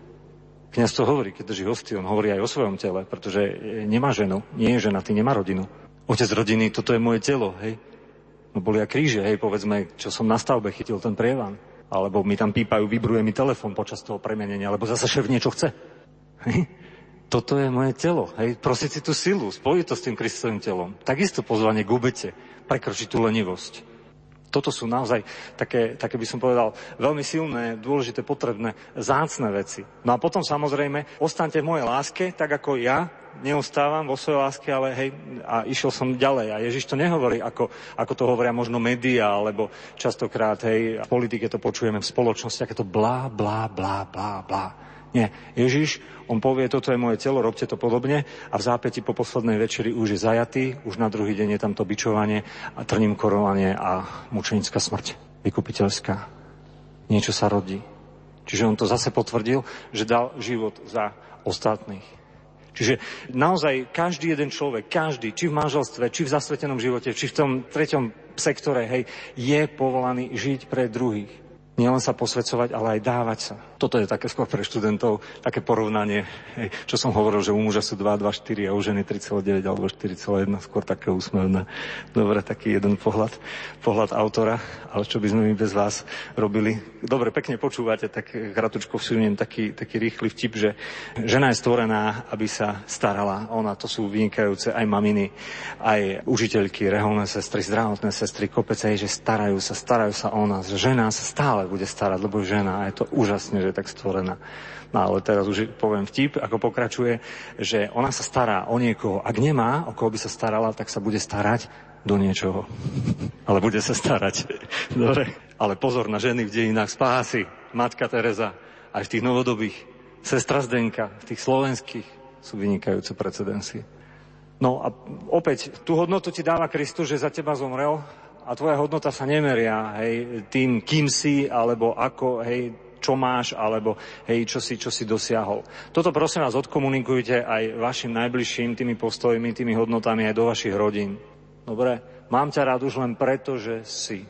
Kňaz to hovorí, keď drží hosty, on hovorí aj o svojom tele, pretože nemá ženu, nie je žena, ty nemá rodinu. Otec rodiny, toto je moje telo, hej. No boli a kríže, hej, povedzme, čo som na stavbe chytil ten prievan. Alebo mi tam pípajú, vybruje mi telefon počas toho premenenia, alebo zase šéf niečo chce. Hej. Toto je moje telo. Hej. Prosiť si tú silu, spojiť to s tým Kristovým telom. Takisto pozvanie k prekročiť tú lenivosť. Toto sú naozaj také, také by som povedal, veľmi silné, dôležité, potrebné, zácne veci. No a potom samozrejme, ostaňte v mojej láske, tak ako ja neostávam vo svojej láske, ale hej, a išiel som ďalej. A Ježiš to nehovorí, ako, ako to hovoria možno médiá, alebo častokrát, hej, v politike to počujeme v spoločnosti, aké to blá, blá, blá, blá, blá. Nie. Ježiš, on povie, toto je moje telo, robte to podobne a v zápäti po poslednej večeri už je zajatý, už na druhý deň je tam to bičovanie a trním korovanie a mučenická smrť, vykupiteľská. Niečo sa rodí. Čiže on to zase potvrdil, že dal život za ostatných. Čiže naozaj každý jeden človek, každý, či v manželstve, či v zasvetenom živote, či v tom treťom sektore, hej, je povolaný žiť pre druhých. Nielen sa posvedcovať, ale aj dávať sa. Toto je také skôr pre študentov, také porovnanie, hej, čo som hovoril, že u muža sú 2, 2, 4 a u ženy 3,9 alebo 4,1, skôr také úsmevné. Dobre, taký jeden pohľad, pohľad autora, ale čo by sme my bez vás robili. Dobre, pekne počúvate, tak kratučko vsuniem taký, taký rýchly vtip, že žena je stvorená, aby sa starala. Ona, to sú vynikajúce aj maminy, aj užiteľky, reholné sestry, zdravotné sestry, kopec aj, že starajú sa, starajú sa o nás. Žena sa stále bude starať, lebo žena a je to úžasne, že je tak stvorená. No ale teraz už poviem vtip, ako pokračuje, že ona sa stará o niekoho. Ak nemá, o koho by sa starala, tak sa bude starať do niečoho. ale bude sa starať. Dobre. Ale pozor na ženy v dejinách spásy. Matka Teresa, aj v tých novodobých. Sestra Zdenka, v tých slovenských sú vynikajúce precedencie. No a opäť, tú hodnotu ti dáva Kristus, že za teba zomrel, a tvoja hodnota sa nemeria hej, tým, kým si, alebo ako, hej, čo máš, alebo hej, čo si, čo si dosiahol. Toto prosím vás odkomunikujte aj vašim najbližším tými postojmi, tými hodnotami aj do vašich rodín. Dobre? Mám ťa rád už len preto, že si.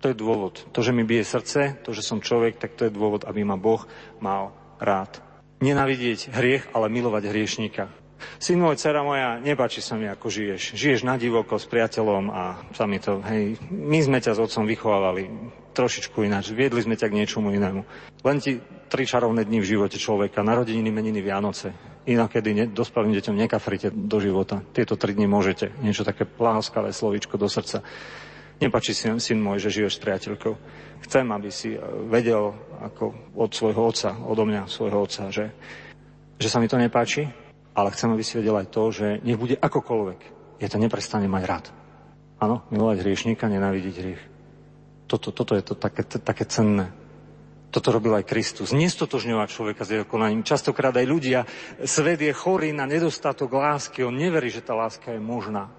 To je dôvod. To, že mi bije srdce, to, že som človek, tak to je dôvod, aby ma Boh mal rád. Nenavidieť hriech, ale milovať hriešníka. Syn môj, dcera moja, nepáči sa mi, ako žiješ. Žiješ na divoko s priateľom a sa mi to, hej, my sme ťa s otcom vychovávali trošičku ináč, viedli sme ťa k niečomu inému. Len ti tri čarovné dni v živote človeka, narodeniny, meniny, Vianoce. Inakedy ne, dospelým deťom nekafrite do života. Tieto tri dni môžete. Niečo také láskavé slovičko do srdca. Nepačí si, syn môj, že žiješ s priateľkou. Chcem, aby si eh, vedel ako od svojho otca, odo mňa, svojho otca, že, že sa mi to nepáči, ale chcem, aby si vedel aj to, že nech bude akokoľvek, ja to neprestane mať rád. Áno, milovať hriešníka, nenávidieť hriech. Toto, toto je to také, také cenné. Toto robil aj Kristus. Nestotožňovať človeka s jeho konaním. Častokrát aj ľudia, svet je chorý na nedostatok lásky. On neverí, že tá láska je možná.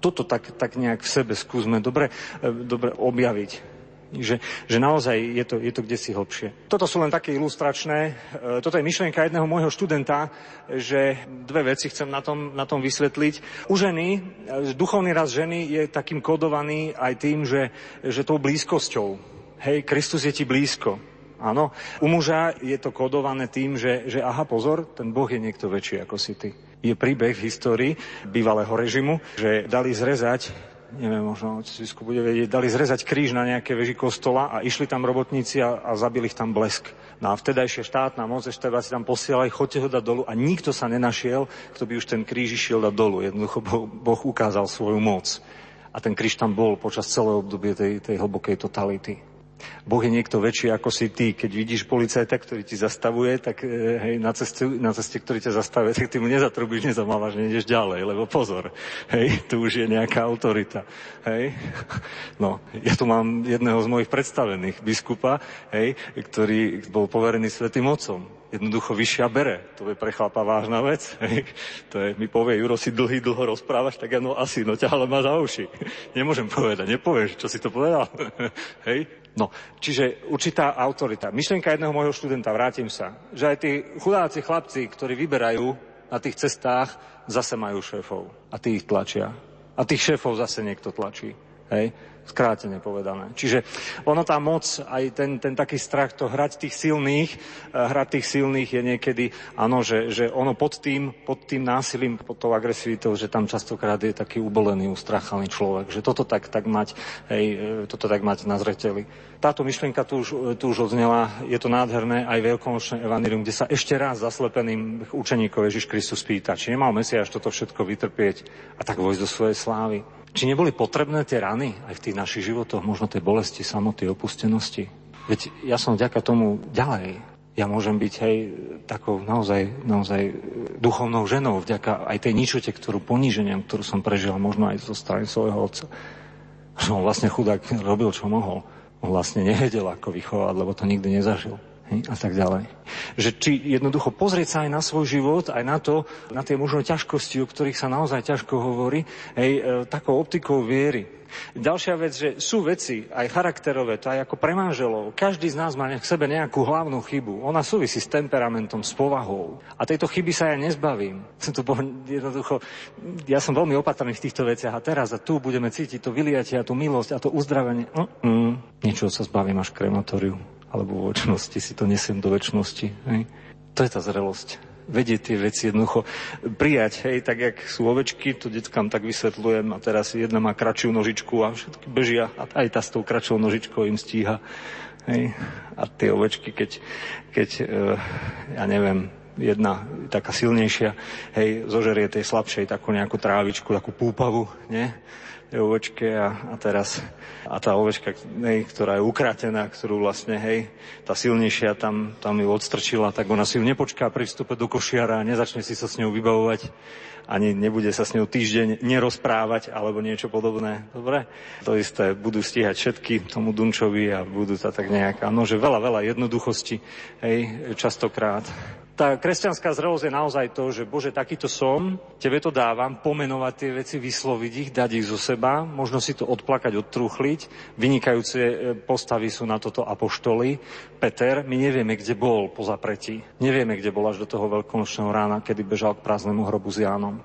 Toto tak, tak nejak v sebe skúsme dobre, e, dobre objaviť že, že naozaj je to, je to kde si hlbšie. Toto sú len také ilustračné. E, toto je myšlienka jedného môjho študenta, že dve veci chcem na tom, na tom vysvetliť. U ženy, e, duchovný raz ženy je takým kodovaný aj tým, že, že tou blízkosťou. Hej, Kristus je ti blízko. Áno. U muža je to kodované tým, že, že aha, pozor, ten Boh je niekto väčší ako si ty. Je príbeh v histórii bývalého režimu, že dali zrezať neviem, možno Cisku bude vedieť, dali zrezať kríž na nejaké veži kostola a išli tam robotníci a, a zabili ich tam blesk. No a vtedajšia štátna moc ešte si tam posielali, chodte ho dať dolu a nikto sa nenašiel, kto by už ten kríž išiel dať dolu. Jednoducho boh, boh ukázal svoju moc. A ten kríž tam bol počas celého obdobie tej, tej hlbokej totality. Boh je niekto väčší ako si ty. Keď vidíš policajta, ktorý ti zastavuje, tak e, hej, na, ceste, na ceste, ktorý ťa zastavuje, tak ty mu nezatrubíš, nezamávaš, nejdeš ďalej, lebo pozor, hej, tu už je nejaká autorita. Hej. No, ja tu mám jedného z mojich predstavených, biskupa, hej, ktorý bol poverený svetým otcom jednoducho vyššia bere. To je pre chlapa vážna vec. Hej. To je, mi povie, Juro, si dlhý, dlho rozprávaš, tak ja no asi, no ťa ale má za uši. Nemôžem povedať, nepovieš, čo si to povedal. Hej. No, čiže určitá autorita. Myšlenka jedného môjho študenta, vrátim sa, že aj tí chudáci chlapci, ktorí vyberajú na tých cestách, zase majú šéfov a tí ich tlačia. A tých šéfov zase niekto tlačí. Hej? Skrátene povedané. Čiže ono tá moc, aj ten, ten taký strach, to hrať tých silných, eh, hrať tých silných je niekedy, áno, že, že ono pod tým, pod tým násilím, pod tou agresivitou, že tam častokrát je taký ubolený, ustrachaný človek, že toto tak, tak mať, hej, eh, toto tak mať na zreteli. Táto myšlienka tu už, eh, tu už odznela, je to nádherné aj veľkonočné evanilium, kde sa ešte raz zaslepeným učeníkov Ježiš Kristus pýta, či nemal Mesiáš toto všetko vytrpieť a tak vojsť do svojej slávy. Či neboli potrebné tie rany aj v tých našich životoch, možno tie bolesti, samoty, opustenosti? Veď ja som vďaka tomu ďalej. Ja môžem byť aj takou naozaj, naozaj duchovnou ženou vďaka aj tej ničote, ktorú poníženiam, ktorú som prežil možno aj zo strany svojho otca. Že on vlastne chudák robil, čo mohol. On vlastne nevedel, ako vychovať, lebo to nikdy nezažil a tak ďalej. Že či jednoducho pozrieť sa aj na svoj život, aj na to, na tie možno ťažkosti, o ktorých sa naozaj ťažko hovorí, hej, e, takou optikou viery. Ďalšia vec, že sú veci, aj charakterové, to aj ako pre manželov. Každý z nás má v sebe nejakú hlavnú chybu. Ona súvisí s temperamentom, s povahou. A tejto chyby sa ja nezbavím. To jednoducho, ja som veľmi opatrný v týchto veciach a teraz a tu budeme cítiť to vyliatie a tú milosť a to uzdravenie. Mm-mm. Niečo sa zbavím až krematóriu alebo v väčšnosti si to nesiem do väčšnosti. Hej. To je tá zrelosť. Vedieť tie veci jednoducho prijať, hej, tak jak sú ovečky, to deckám tak vysvetľujem a teraz jedna má kratšiu nožičku a všetky bežia a aj tá s tou kratšou nožičkou im stíha. Hej. A tie ovečky, keď, keď e, ja neviem, jedna taká silnejšia, hej, zožerie tej slabšej takú nejakú trávičku, takú púpavu, nie? Ovečke a, a teraz a tá ovečka, hej, ktorá je ukratená, ktorú vlastne, hej, tá silnejšia tam, tam ju odstrčila, tak ona si ju nepočká pri vstupe do košiara a nezačne si sa s ňou vybavovať ani nebude sa s ňou týždeň nerozprávať alebo niečo podobné. Dobre? To isté, budú stíhať všetky tomu Dunčovi a budú to tak nejaká, no že veľa, veľa jednoduchosti, hej, častokrát tá kresťanská zrelosť je naozaj to, že Bože, takýto som, tebe to dávam, pomenovať tie veci, vysloviť ich, dať ich zo seba, možno si to odplakať, odtruchliť. Vynikajúce e, postavy sú na toto apoštoly. Peter, my nevieme, kde bol po zapretí. Nevieme, kde bol až do toho veľkonočného rána, kedy bežal k prázdnemu hrobu s Jánom.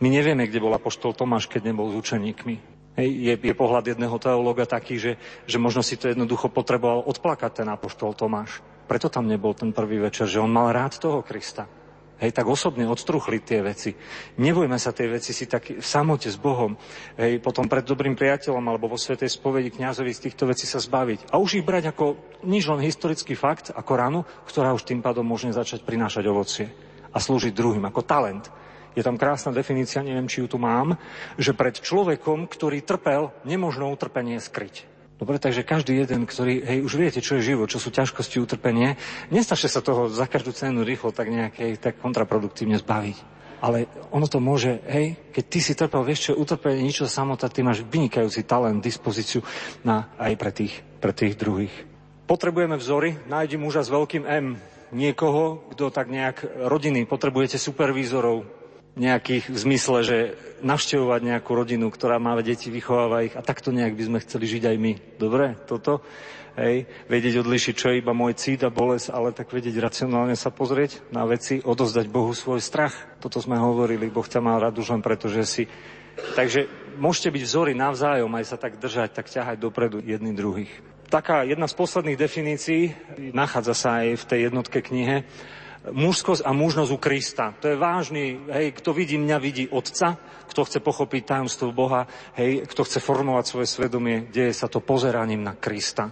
My nevieme, kde bol apoštol Tomáš, keď nebol s učeníkmi. Hej, je, je pohľad jedného teológa taký, že, že možno si to jednoducho potreboval odplakať ten apoštol Tomáš. Preto tam nebol ten prvý večer, že on mal rád toho Krista. Hej, tak osobne odstruchli tie veci. Nebojme sa tie veci si tak v samote s Bohom. Hej, potom pred dobrým priateľom alebo vo svetej spovedi kňazovi z týchto vecí sa zbaviť. A už ich brať ako nič len historický fakt, ako ranu, ktorá už tým pádom môže začať prinášať ovocie a slúžiť druhým ako talent. Je tam krásna definícia, neviem, či ju tu mám, že pred človekom, ktorý trpel, nemožno utrpenie skryť. Dobre, takže každý jeden, ktorý, hej, už viete, čo je život, čo sú ťažkosti, utrpenie, nestačte sa toho za každú cenu rýchlo tak nejakej, tak kontraproduktívne zbaviť. Ale ono to môže, hej, keď ty si trpel, vieš čo, utrpenie, niečo samota, ty máš vynikajúci talent, dispozíciu na, aj pre tých, pre tých druhých. Potrebujeme vzory, nájdi muža s veľkým M, niekoho, kto tak nejak rodiny, potrebujete supervízorov, nejakých v zmysle, že navštevovať nejakú rodinu, ktorá má deti, vychováva ich a takto nejak by sme chceli žiť aj my. Dobre, toto? Hej, vedieť odlišiť, čo je iba môj cít a bolesť, ale tak vedieť racionálne sa pozrieť na veci, odozdať Bohu svoj strach. Toto sme hovorili, Boh ťa má rád už len preto, že si... Takže môžete byť vzory navzájom, aj sa tak držať, tak ťahať dopredu jedných druhých. Taká jedna z posledných definícií nachádza sa aj v tej jednotke knihe mužskosť a mužnosť u Krista. To je vážny, hej, kto vidí mňa, vidí Otca, kto chce pochopiť tajomstvo Boha, hej, kto chce formovať svoje svedomie, deje sa to pozeraním na Krista.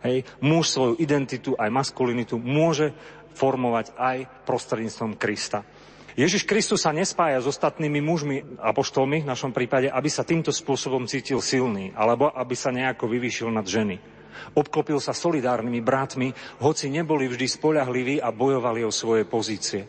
Hej, muž svoju identitu, aj maskulinitu môže formovať aj prostredníctvom Krista. Ježiš Kristus sa nespája s ostatnými mužmi, apoštolmi v našom prípade, aby sa týmto spôsobom cítil silný, alebo aby sa nejako vyvýšil nad ženy. Obklopil sa solidárnymi bratmi, hoci neboli vždy spoľahliví a bojovali o svoje pozície.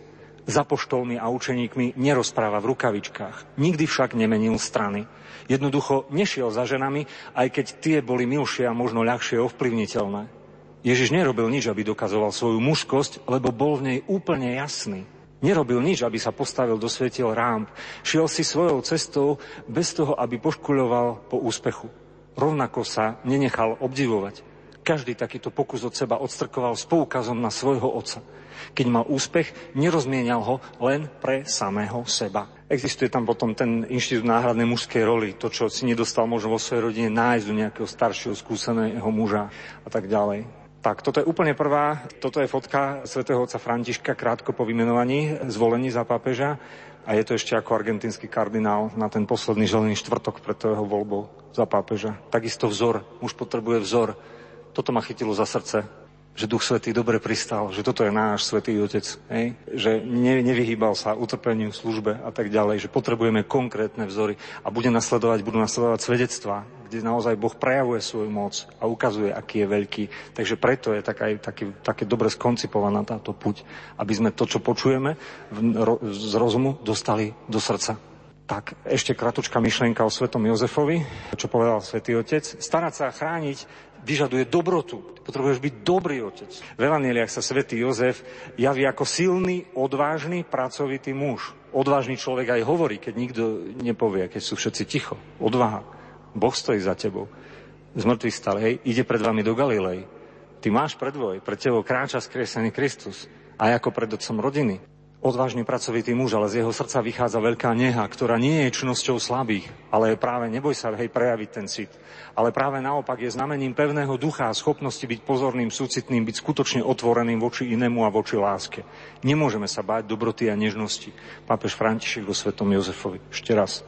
Za poštolmi a učeníkmi nerozpráva v rukavičkách. Nikdy však nemenil strany. Jednoducho nešiel za ženami, aj keď tie boli milšie a možno ľahšie ovplyvniteľné. Ježiš nerobil nič, aby dokazoval svoju mužskosť, lebo bol v nej úplne jasný. Nerobil nič, aby sa postavil do svetiel rámp. Šiel si svojou cestou bez toho, aby poškuľoval po úspechu. Rovnako sa nenechal obdivovať. Každý takýto pokus od seba odstrkoval s poukazom na svojho otca. Keď mal úspech, nerozmienial ho len pre samého seba. Existuje tam potom ten inštitút náhradnej mužskej roli, to, čo si nedostal možno vo svojej rodine, nájsť do nejakého staršieho, skúseného muža a tak ďalej. Tak, toto je úplne prvá, toto je fotka svätého otca Františka krátko po vymenovaní, zvolení za pápeža a je to ešte ako argentínsky kardinál na ten posledný želený štvrtok pred jeho voľbou za pápeža. Takisto vzor, už potrebuje vzor. Toto ma chytilo za srdce že Duch Svetý dobre pristal, že toto je náš Svetý Otec, hej? že ne, nevyhýbal sa utrpeniu, službe a tak ďalej, že potrebujeme konkrétne vzory a bude nasledovať, budú nasledovať svedectvá, kde naozaj Boh prejavuje svoju moc a ukazuje, aký je veľký. Takže preto je tak aj taký, také dobre skoncipovaná táto puť, aby sme to, čo počujeme z rozumu, dostali do srdca. Tak, ešte kratučká myšlienka o svetom Jozefovi, čo povedal svätý Otec. Starať sa chrániť vyžaduje dobrotu. Potrebuješ byť dobrý otec. V Evangeliach sa svätý Jozef javí ako silný, odvážny, pracovitý muž. Odvážny človek aj hovorí, keď nikto nepovie, keď sú všetci ticho. Odvaha. Boh stojí za tebou. Z mŕtvych stal, hej, ide pred vami do Galilei. Ty máš predvoj, pred tebou kráča skriesený Kristus. Aj ako pred otcom rodiny odvážny pracovitý muž, ale z jeho srdca vychádza veľká neha, ktorá nie je čnosťou slabých, ale je práve, neboj sa, hej, prejaviť ten cit. Ale práve naopak je znamením pevného ducha a schopnosti byť pozorným, súcitným, byť skutočne otvoreným voči inému a voči láske. Nemôžeme sa báť dobroty a nežnosti. Pápež František vo Svetom Jozefovi. Ešte raz.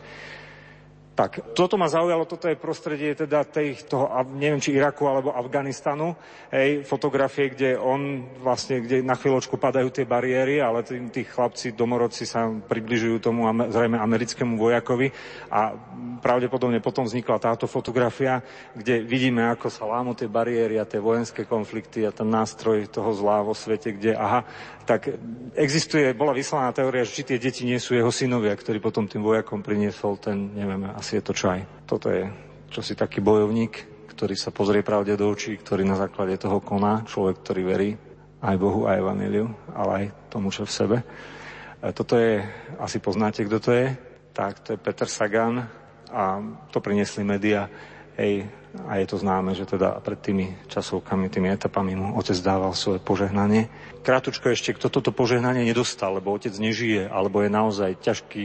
Tak, toto ma zaujalo, toto je prostredie teda tej, toho, neviem, či Iraku alebo Afganistanu, hej, fotografie, kde on vlastne, kde na chvíľočku padajú tie bariéry, ale tí, tí chlapci, domorodci sa približujú tomu zrejme americkému vojakovi a pravdepodobne potom vznikla táto fotografia, kde vidíme, ako sa lámu tie bariéry a tie vojenské konflikty a ten nástroj toho zlá vo svete, kde, aha, tak existuje, bola vyslaná teória, že či tie deti nie sú jeho synovia, ktorý potom tým vojakom priniesol ten, neviem, asi je to čaj. Toto je čosi taký bojovník, ktorý sa pozrie pravde do očí, ktorý na základe toho koná, človek, ktorý verí aj Bohu, aj Evaníliu, ale aj tomu, čo v sebe. E, toto je, asi poznáte, kto to je, tak to je Peter Sagan a to priniesli média Hej, a je to známe, že teda pred tými časovkami, tými etapami mu otec dával svoje požehnanie. Krátučko ešte, kto toto požehnanie nedostal, lebo otec nežije, alebo je naozaj ťažký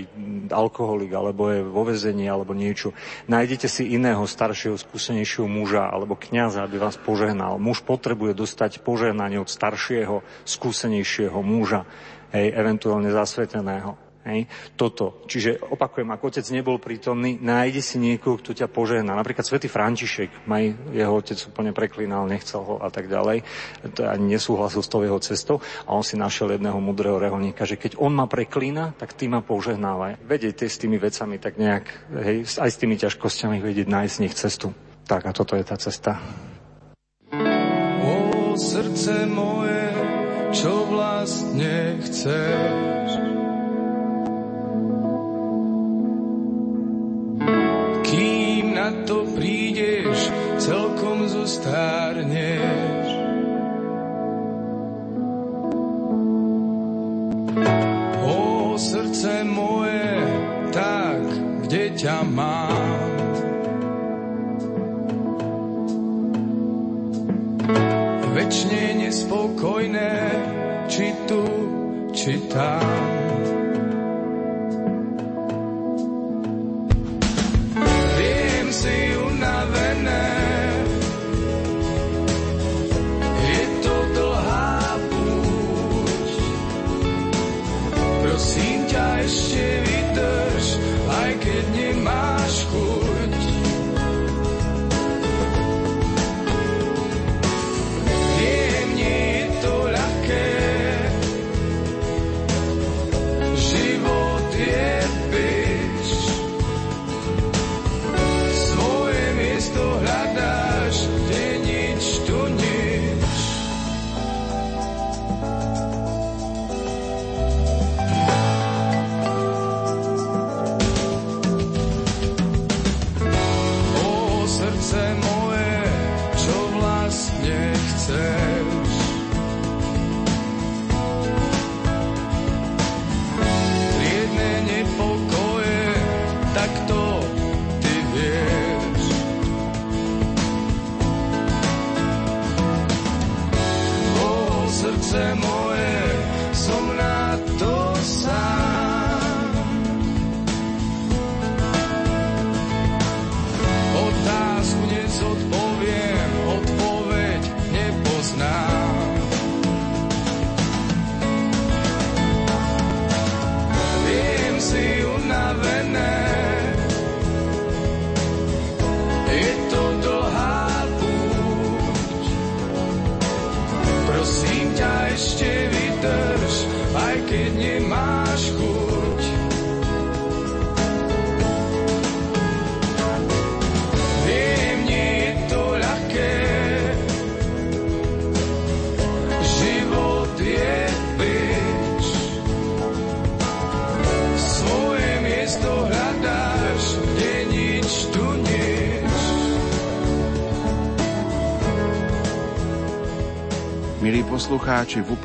alkoholik, alebo je vo vezení, alebo niečo. Nájdete si iného staršieho, skúsenejšieho muža alebo kňaza, aby vás požehnal. Muž potrebuje dostať požehnanie od staršieho, skúsenejšieho muža, hej, eventuálne zasveteného. Hej, toto. Čiže opakujem, ak otec nebol prítomný, nájde si niekoho, kto ťa požehná. Napríklad svätý František, maj, jeho otec úplne preklínal, nechcel ho a tak ďalej. To ani nesúhlasil s tou jeho cestou. A on si našiel jedného mudrého reholníka, že keď on ma preklína, tak ty ma požehnávaj. Vedieť s tými vecami tak nejak, hej, aj s tými ťažkosťami vedieť nájsť z nich cestu. Tak a toto je tá cesta. O srdce moje, čo vlastne chceš? Zostárneš. O srdce moje, tak kde ťa mám? Večne nespokojné, či tu, či tam.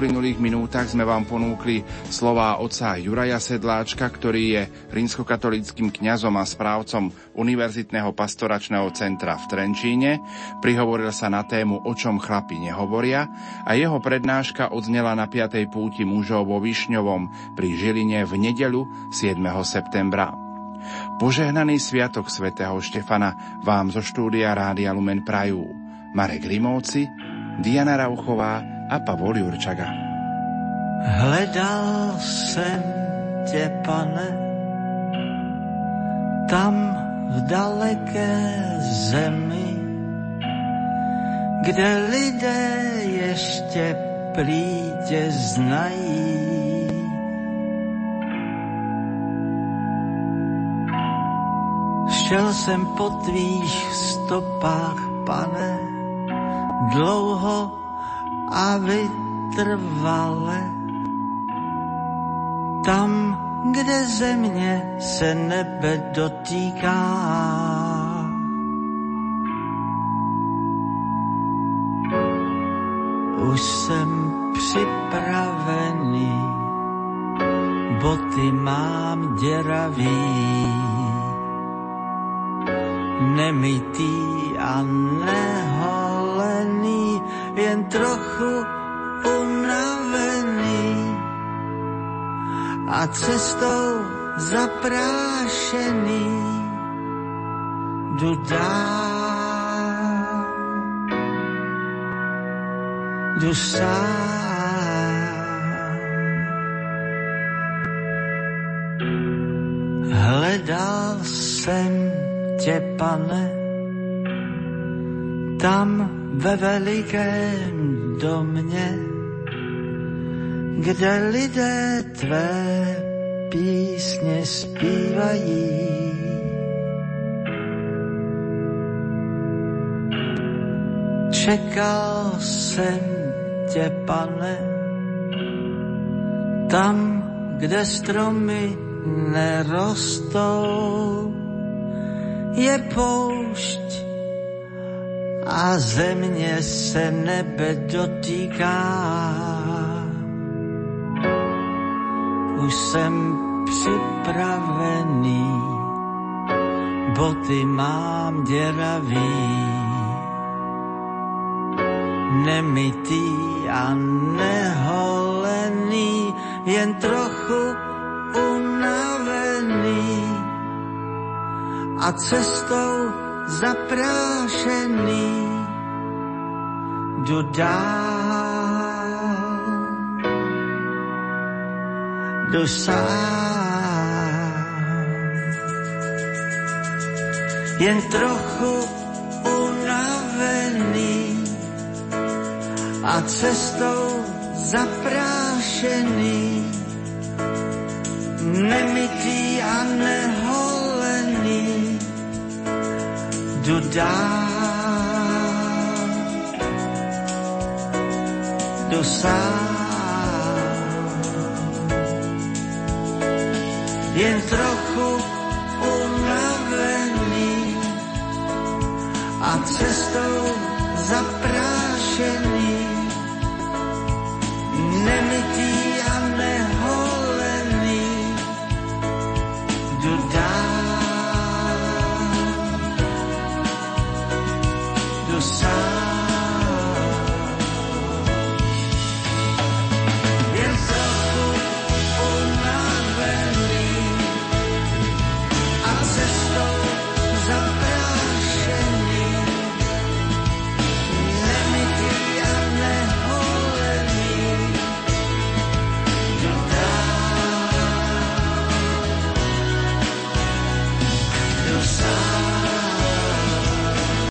Uplynulých minútach sme vám ponúkli slová otca Juraja Sedláčka, ktorý je rímskokatolickým kňazom a správcom Univerzitného pastoračného centra v Trenčíne. Prihovoril sa na tému O čom chlapi nehovoria a jeho prednáška odznela na 5. púti mužov vo Višňovom pri Žiline v nedeľu 7. septembra. Požehnaný sviatok svätého Štefana vám zo štúdia Rádia Lumen Prajú. Marek Rimovci, Diana Rauchová a Pavol Jurčaga. Hledal jsem tě, pane, tam v daleké zemi, kde lidé ještě plítě znají. Šel jsem po tvých stopách, pane, dlouho a vytrvale. Tam, kde země se nebe dotýká. Už jsem připravený, boty mám děravý, nemytý a neholený, trochu unavený. A cestou zaprášený. Jdu dál, jdu. Hledal jsem tě, pane, tam ve velikém domě, kde lidé tvé písně zpívají. Čekal jsem tě, pane, tam, kde stromy nerostou, je poušť a země se nebe dotýká. Už jsem připravený, boty mám děravý, nemytý a neholený, jen trochu unavený a cestou zaprášený jdu sám. Jen trochu unavený a cestou zaprášený, nemytý a neholený, dál, jdu sám. Jen trochu unavený a cestou zaprášený, nemytý